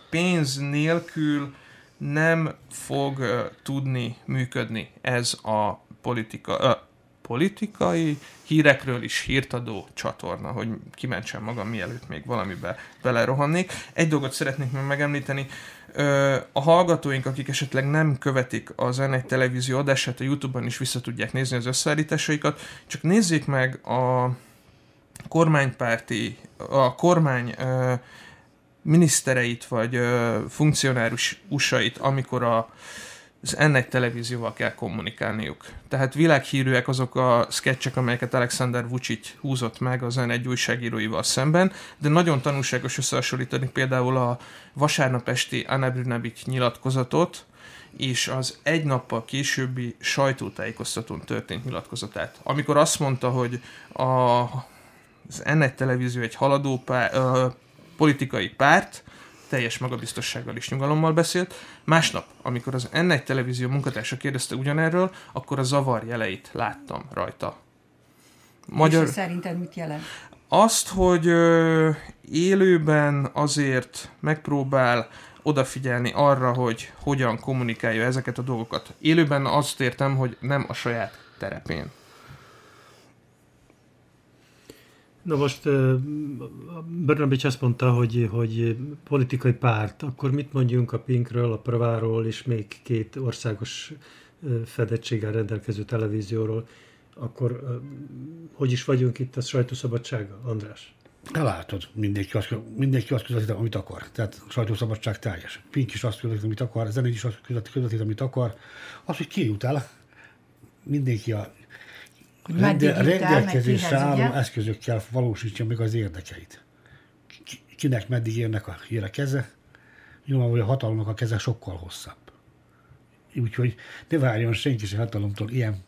pénz nélkül nem fog uh, tudni működni ez a politika, uh, politikai hírekről is hírtadó csatorna, hogy kimentsem magam, mielőtt még valamibe belerohannék. Egy dolgot szeretnék még megemlíteni, a hallgatóink, akik esetleg nem követik az N1 televízió adását, a Youtube-on is vissza tudják nézni az összeállításaikat, csak nézzék meg a kormánypárti, a kormány minisztereit, vagy funkcionárus usait, amikor a az ennek televízióval kell kommunikálniuk. Tehát világhírűek azok a sketchek, amelyeket Alexander Vucic húzott meg az egy újságíróival szemben, de nagyon tanulságos összehasonlítani például a vasárnap esti Anna nyilatkozatot, és az egy nappal későbbi sajtótájékoztatón történt nyilatkozatát. Amikor azt mondta, hogy a, az ennek televízió egy haladó pár, ö, politikai párt, teljes magabiztossággal és nyugalommal beszélt. Másnap, amikor az N1 televízió munkatársa kérdezte ugyanerről, akkor a zavar jeleit láttam rajta. Magyar... És szerinted mit jelent? Azt, hogy ö, élőben azért megpróbál odafigyelni arra, hogy hogyan kommunikálja ezeket a dolgokat. Élőben azt értem, hogy nem a saját terepén. Na most Brnabics azt mondta, hogy, hogy politikai párt, akkor mit mondjunk a Pinkről, a Praváról és még két országos fedettséggel rendelkező televízióról, akkor hogy is vagyunk itt a sajtószabadsága, András? Látod, mindenki azt, mindenki azt közvetít, amit akar. Tehát sajtószabadság teljes. Pink is azt közvetít, amit akar, Zenégy is azt közvetít, amit akar. Az, hogy ki jut el, mindenki a hogy rendelkezésre álló eszközökkel valósítja meg az érdekeit. Kinek meddig érnek a híre keze, nyilvánvalóan a hatalomnak a keze sokkal hosszabb. Úgyhogy ne várjon senki sem hatalomtól ilyen,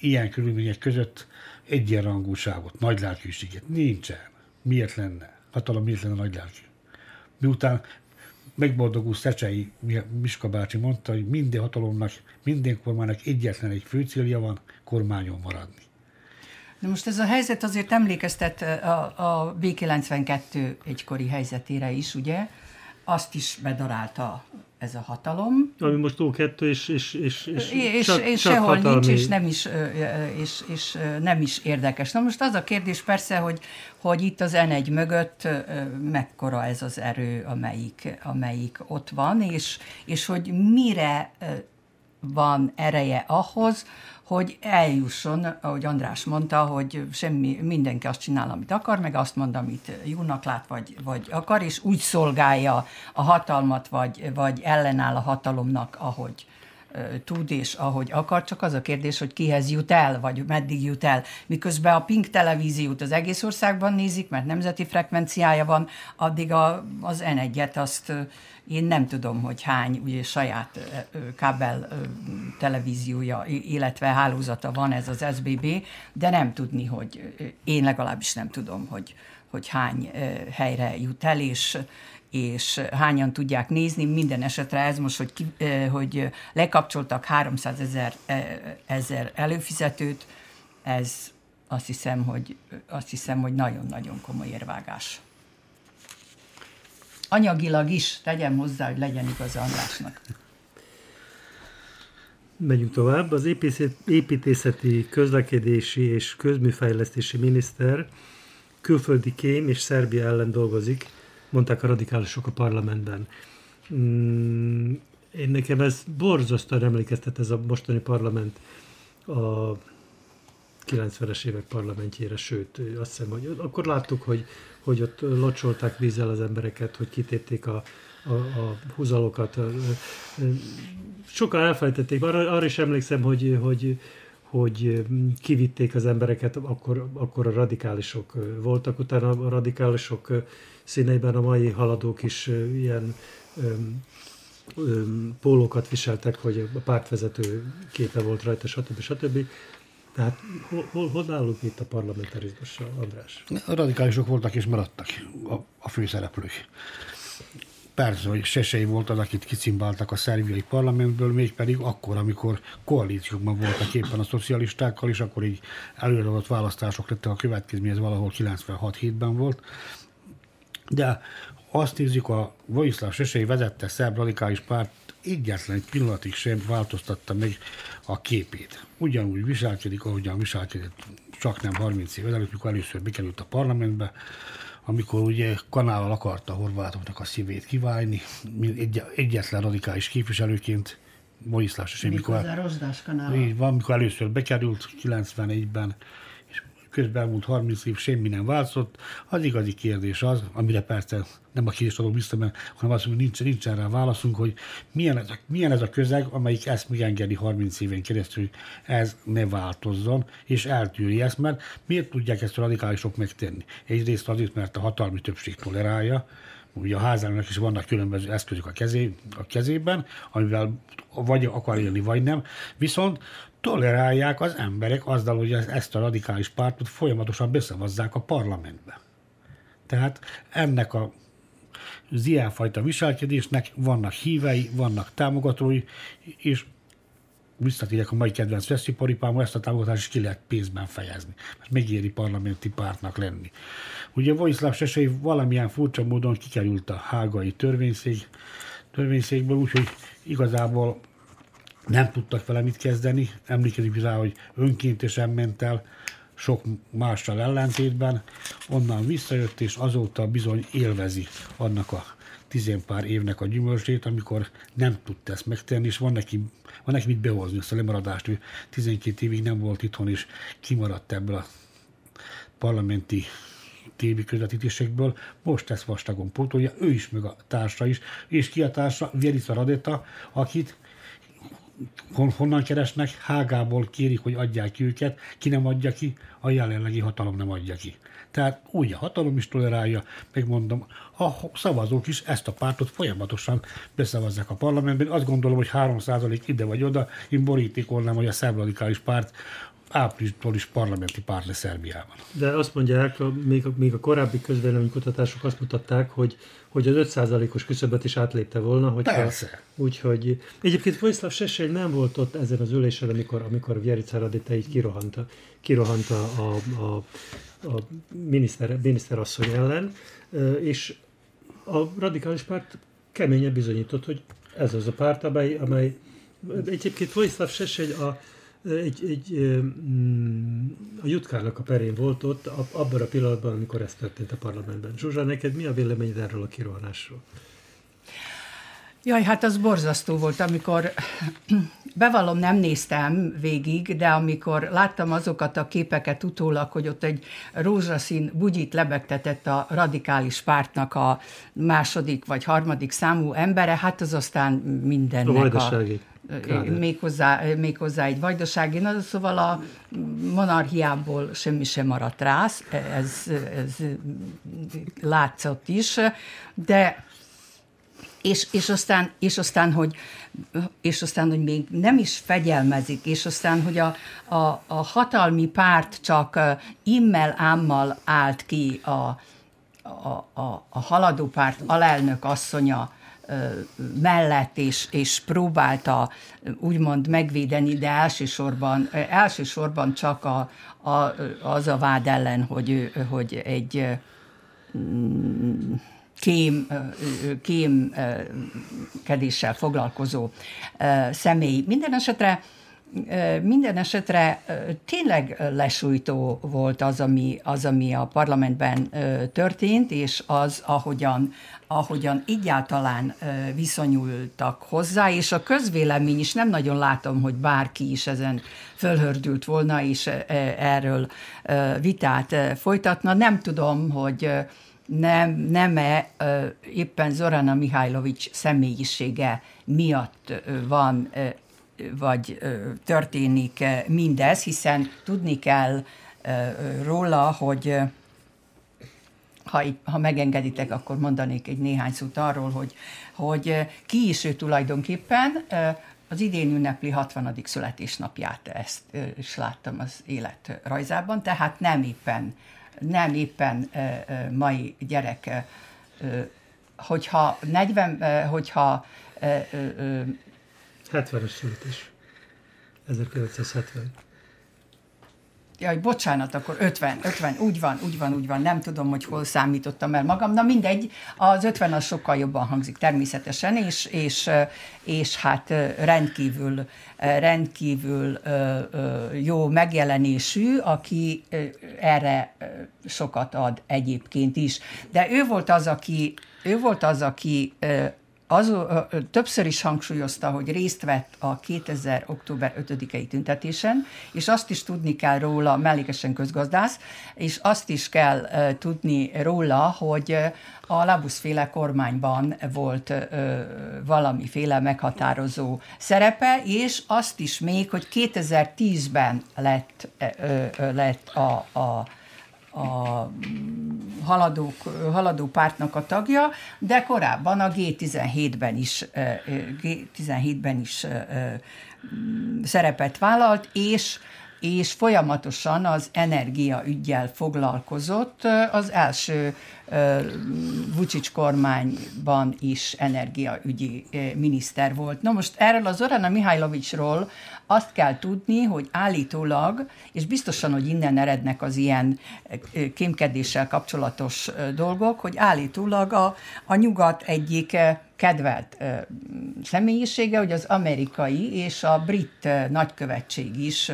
ilyen körülmények között egyenrangúságot, nagylelkűséget. Nincsen. Miért lenne? Hatalom miért lenne nagylelkű? Miután megboldogult Szecsei Miska bácsi mondta, hogy minden hatalomnak, minden kormánynak egyetlen egy fő célja van, kormányon maradni. Na most ez a helyzet azért emlékeztet a, a B92 egykori helyzetére is, ugye? Azt is bedarálta ez a hatalom. Ami most O2, és, és, és, és, és, csak, és csak sehol hatalmi. nincs, és nem, is, és, és nem is érdekes. Na most az a kérdés persze, hogy, hogy itt az N1 mögött mekkora ez az erő, amelyik, amelyik ott van, és, és hogy mire van ereje ahhoz, hogy eljusson, ahogy András mondta, hogy semmi, mindenki azt csinál, amit akar, meg azt mond, amit jónak lát, vagy, vagy akar, és úgy szolgálja a hatalmat, vagy, vagy ellenáll a hatalomnak, ahogy tud és ahogy akar, csak az a kérdés, hogy kihez jut el, vagy meddig jut el. Miközben a Pink televíziót az egész országban nézik, mert nemzeti frekvenciája van, addig a, az N1-et azt én nem tudom, hogy hány ugye, saját kábel televíziója, illetve hálózata van ez az SBB, de nem tudni, hogy én legalábbis nem tudom, hogy, hogy hány helyre jut el, és, és hányan tudják nézni. Minden esetre ez most, hogy, hogy lekapcsoltak 300 ezer, ezer előfizetőt, ez azt hiszem, hogy, azt hiszem, hogy nagyon-nagyon komoly érvágás. Anyagilag is tegyem hozzá, hogy legyen igaz Andrásnak. Megyünk tovább. Az építészeti, közlekedési és közműfejlesztési miniszter külföldi kém és Szerbia ellen dolgozik, mondták a radikálisok a parlamentben. Mm, én nekem ez borzasztóan emlékeztet ez a mostani parlament a 90-es évek parlamentjére, sőt, azt hiszem, hogy akkor láttuk, hogy, hogy ott locsolták vízzel az embereket, hogy kitépték a, a, a húzalokat. Sokan elfelejtették, arra, arra is emlékszem, hogy, hogy, hogy kivitték az embereket, akkor, akkor a radikálisok voltak, utána a radikálisok színeiben a mai haladók is ilyen pólókat viseltek, hogy a pártvezető képe volt rajta, stb. stb. Tehát hol, hol, hol állunk itt a parlamentarizmussal, András? A radikálisok voltak és maradtak a, a főszereplők. Persze, hogy Sesei volt az, akit kicimbáltak a szerbiai parlamentből, mégpedig akkor, amikor koalíciókban voltak éppen a szocialistákkal, és akkor így előadott választások lettek a következmény, ez valahol 96-7-ben volt. De azt nézzük, a Vojislav Sesei vezette szerb radikális párt egyetlen egy pillanatig sem változtatta meg a képét. Ugyanúgy viselkedik, ahogyan viselkedett csak nem 30 év ezelőtt, mikor először bekerült a parlamentbe, amikor ugye kanállal akarta Horvátoknak a szívét kiválni, egy, egyetlen radikális képviselőként, Boiszláv Sesé, mikor, így van, mikor először bekerült 91-ben, közben elmúlt 30 év semmi nem változott. Az igazi kérdés az, amire persze nem a kérdés adok vissza, hanem az, hogy nincs, nincsen rá válaszunk, hogy milyen ez, a, milyen ez a közeg, amelyik ezt megengedi 30 éven keresztül, hogy ez ne változzon, és eltűri ezt, mert miért tudják ezt a radikálisok megtenni? Egyrészt azért, mert a hatalmi többség tolerálja, ugye a házának is vannak különböző eszközök a, kezé, a kezében, amivel vagy akar élni, vagy nem. Viszont tolerálják az emberek azzal, hogy ezt a radikális pártot folyamatosan beszavazzák a parlamentbe. Tehát ennek a az ilyenfajta viselkedésnek vannak hívei, vannak támogatói, és visszatérek a mai kedvenc veszélyparipámmal, ezt a támogatást is ki lehet pénzben fejezni, mert megéri parlamenti pártnak lenni. Ugye Vojislav Sesei valamilyen furcsa módon kikerült a hágai törvényszék, törvényszékből, úgyhogy igazából nem tudtak vele mit kezdeni. Emlékezik rá, hogy önkéntesen ment el, sok mással ellentétben, onnan visszajött, és azóta bizony élvezi annak a tizenpár évnek a gyümölcsét, amikor nem tudta ezt megtenni, és van neki, van neki mit behozni ezt a lemaradást. Ő 12 évig nem volt itthon, és kimaradt ebből a parlamenti tévi közvetítésekből, most ezt vastagon pótolja, ő is, meg a társa is, és ki a társa? Vierica Radeta, akit honnan keresnek, Hágából kérik, hogy adják ki őket, ki nem adja ki, a jelenlegi hatalom nem adja ki. Tehát úgy a hatalom is tolerálja, megmondom, a szavazók is ezt a pártot folyamatosan beszavazzák a parlamentben. Azt gondolom, hogy 3% ide vagy oda, én borítékolnám, hogy a szerb párt áprilistól is parlamenti párt lesz Szerbiában. De azt mondják, még, a, még a korábbi kutatások azt mutatták, hogy, hogy az 5%-os küszöbet is átlépte volna. Hogyha, Persze. Úgyhogy egyébként Vojislav Sesely nem volt ott ezen az ülésen, amikor, amikor Vjerica Radita így kirohanta, kirohanta a, a, a miniszter, miniszterasszony ellen, és a radikális párt keményen bizonyított, hogy ez az a párt, amely, amely egyébként Vojislav Sesely a egy, egy, mm, a Jutkárnak a perén volt ott, abban a pillanatban, amikor ez történt a parlamentben. Zsuzsa, neked mi a véleményed erről a kirohanásról? Jaj, hát az borzasztó volt, amikor bevallom, nem néztem végig, de amikor láttam azokat a képeket utólag, hogy ott egy rózsaszín bugyit lebegtetett a radikális pártnak a második vagy harmadik számú embere, hát az aztán mindennek a, a méghozzá, méghozzá egy vajdasági, na, szóval a monarchiából semmi sem maradt rá, ez, ez látszott is, de és, és, aztán, és, aztán, hogy, és aztán, hogy még nem is fegyelmezik, és aztán, hogy a, a, a hatalmi párt csak immel ámmal állt ki a, a, a, a haladó párt alelnök asszonya mellett, és, és próbálta úgymond megvédeni, de elsősorban, elsősorban csak a, a, az a vád ellen, hogy, hogy egy kém, kémkedéssel foglalkozó személy. Minden esetre minden esetre tényleg lesújtó volt az, ami, az, ami a parlamentben történt, és az, ahogyan, ahogyan egyáltalán viszonyultak hozzá, és a közvélemény is nem nagyon látom, hogy bárki is ezen fölhördült volna, és erről vitát folytatna. Nem tudom, hogy nem, nem-e éppen Zorana Mihajlovics személyisége miatt van vagy történik mindez, hiszen tudni kell róla, hogy ha, ha megengeditek, akkor mondanék egy néhány szót arról, hogy, hogy ki is ő tulajdonképpen. Az idén ünnepli 60. születésnapját, ezt is láttam az élet rajzában, tehát nem éppen, nem éppen mai gyerek, hogyha 40, hogyha 70-es születés. 1970. jaj, bocsánat, akkor 50, 50, úgy van, úgy van, úgy van, nem tudom, hogy hol számítottam el magam, na mindegy, az 50 az sokkal jobban hangzik természetesen, és, és, és hát rendkívül, rendkívül jó megjelenésű, aki erre sokat ad egyébként is. De ő volt az, aki, ő volt az, aki az, többször is hangsúlyozta, hogy részt vett a 2000. október 5-i tüntetésen, és azt is tudni kell róla, mellékesen közgazdász, és azt is kell tudni róla, hogy a Labuszféle kormányban volt ö, valamiféle meghatározó szerepe, és azt is még, hogy 2010-ben lett, ö, ö, lett a, a a haladók, haladó pártnak a tagja, de korábban a G17-ben is, G17-ben is szerepet vállalt, és és folyamatosan az energiaügyjel foglalkozott. Az első Vucic kormányban is energiaügyi miniszter volt. Na most erről az Orana Mihajlovicsról azt kell tudni, hogy állítólag, és biztosan, hogy innen erednek az ilyen kémkedéssel kapcsolatos dolgok, hogy állítólag a, a nyugat egyik kedvelt személyisége, hogy az amerikai és a brit nagykövetség is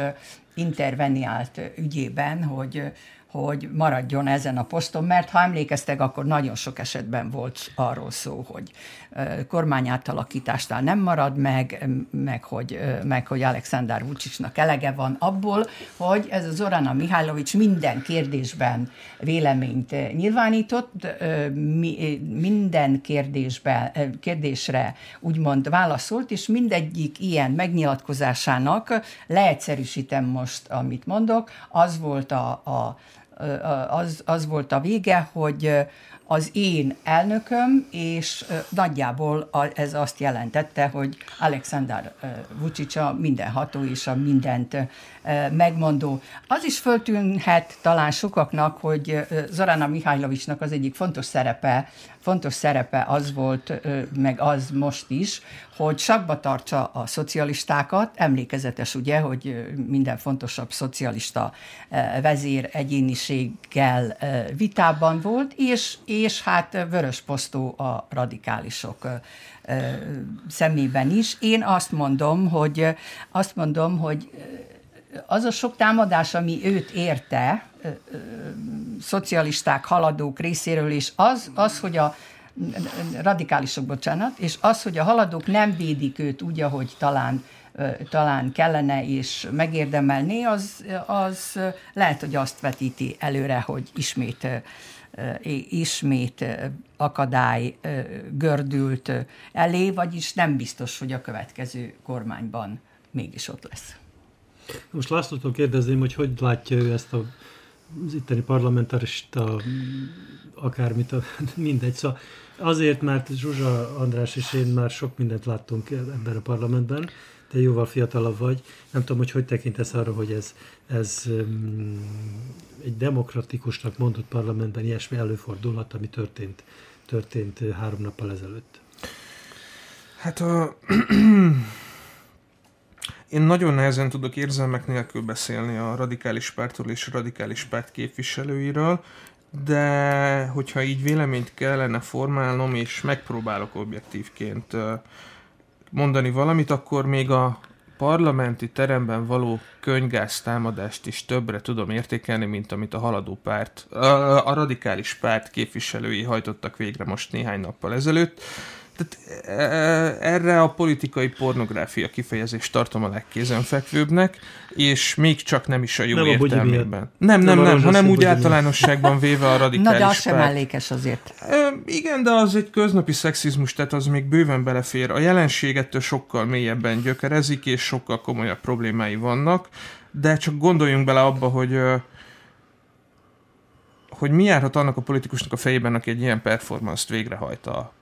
interveniált ügyében, hogy hogy maradjon ezen a poszton, mert ha emlékeztek, akkor nagyon sok esetben volt arról szó, hogy kormányátalakításnál nem marad meg, meg hogy, meg hogy Alexander Vucicnak elege van abból, hogy ez az Zorana Mihálovics minden kérdésben véleményt nyilvánított, minden kérdésben, kérdésre úgymond válaszolt, és mindegyik ilyen megnyilatkozásának, leegyszerűsítem most, amit mondok, az volt a, a az, az volt a vége, hogy az én elnököm, és nagyjából ez azt jelentette, hogy Alexander Vucic a mindenható és a mindent megmondó. Az is föltűnhet talán sokaknak, hogy Zorana Mihajlovicsnak az egyik fontos szerepe, fontos szerepe az volt, meg az most is, hogy sakba tartsa a szocialistákat. Emlékezetes ugye, hogy minden fontosabb szocialista vezér egyéniséggel vitában volt, és, és hát vörös posztó a radikálisok szemében is. Én azt mondom, hogy azt mondom, hogy az a sok támadás, ami őt érte, szocialisták, haladók részéről, és az, az hogy a radikálisok, bocsánat, és az, hogy a haladók nem védik őt úgy, ahogy talán talán kellene és megérdemelné, az, az lehet, hogy azt vetíti előre, hogy ismét ismét akadály gördült elé, vagyis nem biztos, hogy a következő kormányban mégis ott lesz. Most Lászlótól kérdezném, hogy hogy látja ő ezt a az itteni parlamentarista akármit, a, mindegy. Szóval azért, mert Zsuzsa András és én már sok mindent láttunk ebben a parlamentben, te jóval fiatalabb vagy. Nem tudom, hogy hogy tekintesz arra, hogy ez, ez egy demokratikusnak mondott parlamentben ilyesmi előfordulhat, ami történt, történt három nappal ezelőtt. Hát a Én nagyon nehezen tudok érzelmek nélkül beszélni a radikális pártról és a radikális párt képviselőiről, de hogyha így véleményt kellene formálnom, és megpróbálok objektívként mondani valamit, akkor még a parlamenti teremben való könygáz támadást is többre tudom értékelni, mint amit a haladó párt, a, a radikális párt képviselői hajtottak végre most néhány nappal ezelőtt. Tehát e, erre a politikai pornográfia kifejezést tartom a legkézenfekvőbbnek, és még csak nem is a jó nem értelmében. A nem, nem, nem, nem hanem úgy általánosságban véve a radikális Na, de az sem mellékes azért. E, igen, de az egy köznapi szexizmus, tehát az még bőven belefér. A jelenség ettől sokkal mélyebben gyökerezik, és sokkal komolyabb problémái vannak, de csak gondoljunk bele abba, hogy hogy mi járhat annak a politikusnak a fejében, aki egy ilyen performance-t végrehajt a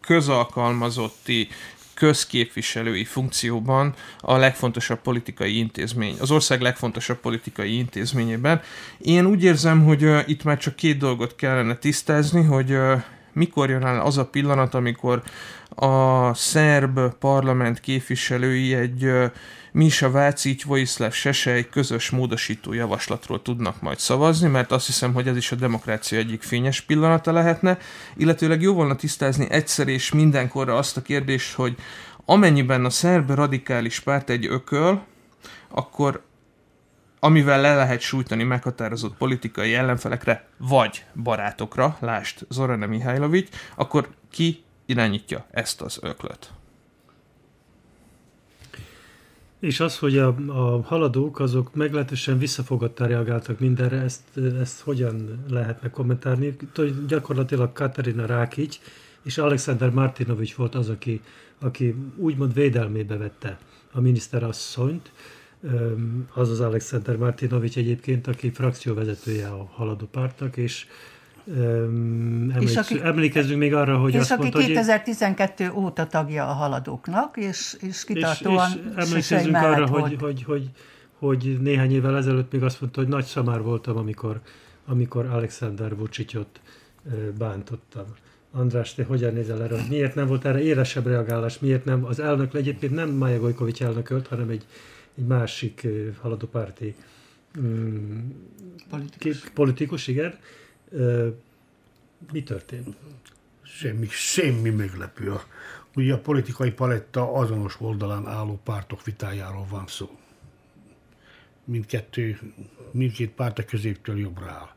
közalkalmazotti, közképviselői funkcióban a legfontosabb politikai intézmény, az ország legfontosabb politikai intézményében. Én úgy érzem, hogy uh, itt már csak két dolgot kellene tisztázni, hogy uh, mikor jön el az a pillanat, amikor a szerb parlament képviselői egy Misa Vácic, Vojislav Sese egy közös módosító javaslatról tudnak majd szavazni, mert azt hiszem, hogy ez is a demokrácia egyik fényes pillanata lehetne, illetőleg jó volna tisztázni egyszer és mindenkorra azt a kérdést, hogy amennyiben a szerb radikális párt egy ököl, akkor amivel le lehet sújtani meghatározott politikai ellenfelekre, vagy barátokra, lást Zorana Mihajlovics, akkor ki irányítja ezt az öklöt? És az, hogy a, a haladók azok meglehetősen visszafogottá reagáltak mindenre, ezt, ezt hogyan lehetne kommentálni? Gyakorlatilag Katarina Rákic és Alexander Martinovics volt az, aki, aki úgymond védelmébe vette a miniszterasszonyt, az az Alexander Martinovics egyébként, aki frakcióvezetője a haladó pártnak, és emléksz, aki, emlékezzünk még arra, hogy és azt aki mondta, 2012 hogy, óta tagja a haladóknak, és, és kitartóan és, és emlékezzünk arra, hogy, hogy, hogy, hogy, hogy néhány évvel ezelőtt még azt mondta, hogy nagy szamár voltam, amikor, amikor Alexander Vucicot bántottam. András, te hogyan nézel erre? Miért nem volt erre élesebb reagálás? Miért nem? Az elnök egyébként nem Maja Gojkovics elnökölt, hanem egy, egy másik haladó párti mm, politikus. politikus, igen mi történt? Semmi, semmi meglepő. Ugye a politikai paletta azonos oldalán álló pártok vitájáról van szó. Mindkettő, mindkét párt a középtől jobbra áll.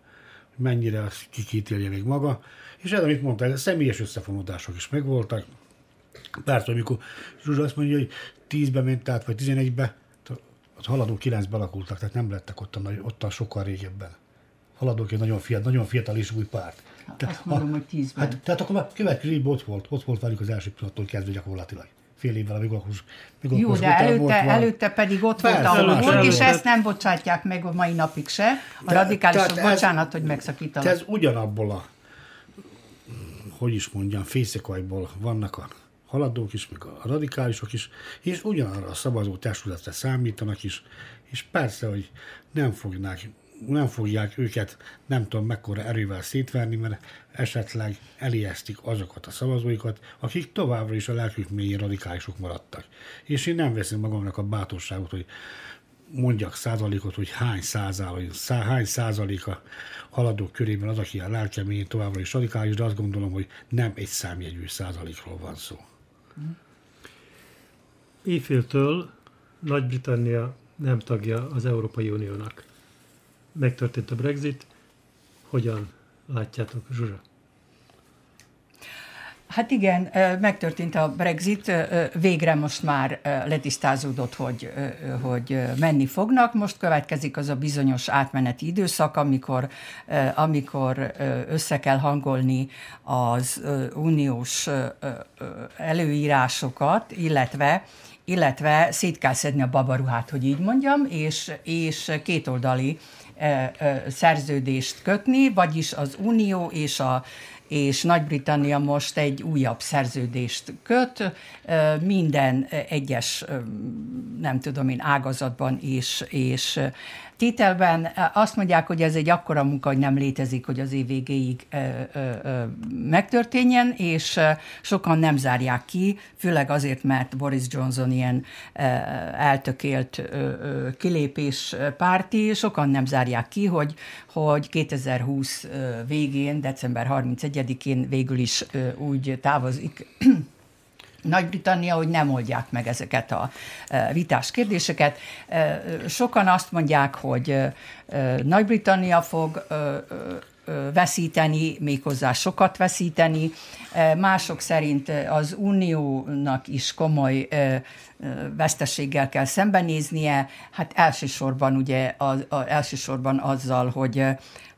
Mennyire azt kikítélje még maga. És ez, amit mondtál, a személyes összefonódások is megvoltak. Persze, amikor Zsuzsa azt mondja, hogy 10-be ment át, vagy 11-be, a haladó 9-be alakultak, tehát nem lettek ott, a, ott a sokkal régebben haladók egy nagyon fiatal, nagyon fiatal és új párt. Te, Azt mondom, a, hogy tízben. Hát, tehát akkor már következő évben ott volt, ott volt velük az első pillanattól kezdve gyakorlatilag fél évvel, amíg akkor, még Jó, de előtte, előtte pedig ott volt, ahol volt, és ezt nem bocsátják meg a mai napig se. A radikálisok, bocsánat, hogy megszakítanak. Ez ugyanabból a, hogy is mondjam, fészekajból vannak a haladók is, meg a radikálisok is, és ugyanarra a szavazó testületre számítanak is, és persze, hogy nem fognák nem fogják őket nem tudom mekkora erővel szétverni, mert esetleg elijesztik azokat a szavazóikat, akik továbbra is a lelkük mélyén radikálisok maradtak. És én nem veszem magamnak a bátorságot, hogy mondjak százalékot, hogy hány százalék, szá, hány százaléka haladók körében az, aki a lelkemény továbbra is radikális, de azt gondolom, hogy nem egy számjegyű százalékról van szó. Éjféltől Nagy-Britannia nem tagja az Európai Uniónak megtörtént a Brexit. Hogyan látjátok, Zsuzsa? Hát igen, megtörtént a Brexit, végre most már letisztázódott, hogy, hogy menni fognak. Most következik az a bizonyos átmeneti időszak, amikor, amikor össze kell hangolni az uniós előírásokat, illetve illetve szét kell szedni a babaruhát, hogy így mondjam, és, és kétoldali szerződést kötni, vagyis az Unió és a és Nagy-Britannia most egy újabb szerződést köt, minden egyes, nem tudom én, ágazatban és, és Tételben azt mondják, hogy ez egy akkora munka, hogy nem létezik, hogy az év végéig megtörténjen, és sokan nem zárják ki, főleg azért, mert Boris Johnson ilyen eltökélt kilépés párti, sokan nem zárják ki, hogy, hogy 2020 végén, december 31-én végül is úgy távozik nagy-Britannia, hogy nem oldják meg ezeket a e, vitás kérdéseket. E, sokan azt mondják, hogy e, Nagy-Britannia fog veszíteni, méghozzá sokat veszíteni. Mások szerint az uniónak is komoly veszteséggel kell szembenéznie, hát elsősorban ugye az, az elsősorban azzal, hogy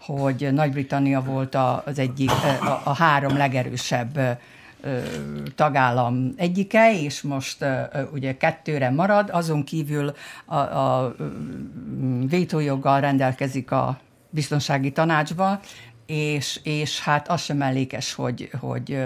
hogy Nagy-Britannia volt az egyik, a, a három legerősebb tagállam egyike, és most ugye kettőre marad, azon kívül a, a vétójoggal rendelkezik a biztonsági tanácsba, és, és hát az sem mellékes, hogy, hogy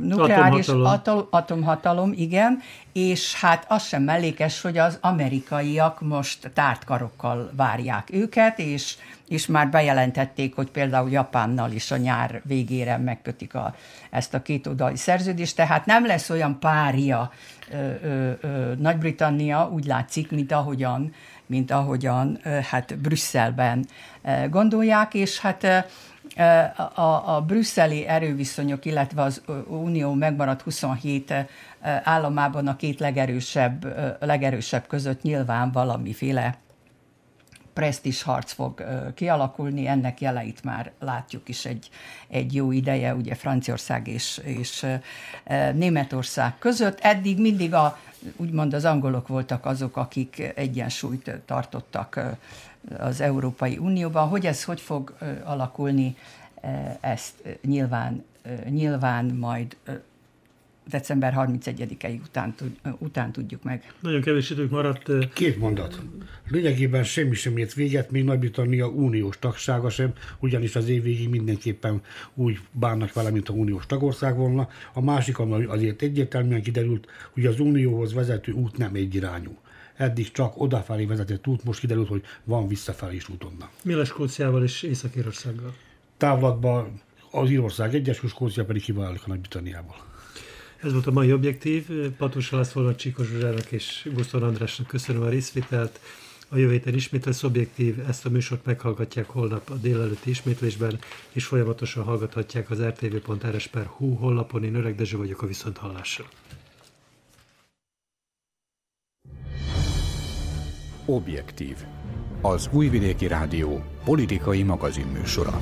nukleáris atomhatalom. atomhatalom, igen, és hát az sem mellékes, hogy az amerikaiak most tártkarokkal várják őket, és, és már bejelentették, hogy például Japánnal is a nyár végére megkötik a, ezt a két oldali szerződést, tehát nem lesz olyan párja Nagy-Britannia, úgy látszik, mint ahogyan, mint ahogyan hát Brüsszelben gondolják, és hát a, a brüsszeli erőviszonyok, illetve az Unió megmaradt 27 államában a két legerősebb, legerősebb között nyilván valamiféle presztis harc fog kialakulni, ennek jeleit már látjuk is egy, egy jó ideje, ugye Franciaország és, és Németország között. Eddig mindig a, úgymond az angolok voltak azok, akik egyensúlyt tartottak az Európai Unióban. Hogy ez hogy fog alakulni, ezt nyilván, nyilván majd december 31-i után, után tudjuk meg. Nagyon kevés idők maradt. Két mondat. Lényegében semmi sem ért véget, még Nagy-Britannia uniós tagsága sem, ugyanis az év végig mindenképpen úgy bánnak vele, mint a uniós tagország volna. A másik, ami azért egyértelműen kiderült, hogy az unióhoz vezető út nem egyirányú eddig csak odafelé vezetett út, most kiderült, hogy van visszafelé is útonnak. Mi lesz Skóciával és Észak-Írországgal? Távlatban az Írország egyes, Skócia pedig kiválik a Nagy-Britanniából. Ez volt a mai objektív. Patus Lászlónak, Csíkos Zsuzsának és Gusztor Andrásnak köszönöm a részvételt. A jövő héten ismét lesz objektív, ezt a műsort meghallgatják holnap a délelőtti ismétlésben, és folyamatosan hallgathatják az rtv.rs.hu honlapon. Én Öreg Dezső vagyok a Viszonthallásra. Objektív. Az Újvidéki Rádió politikai magazinműsora.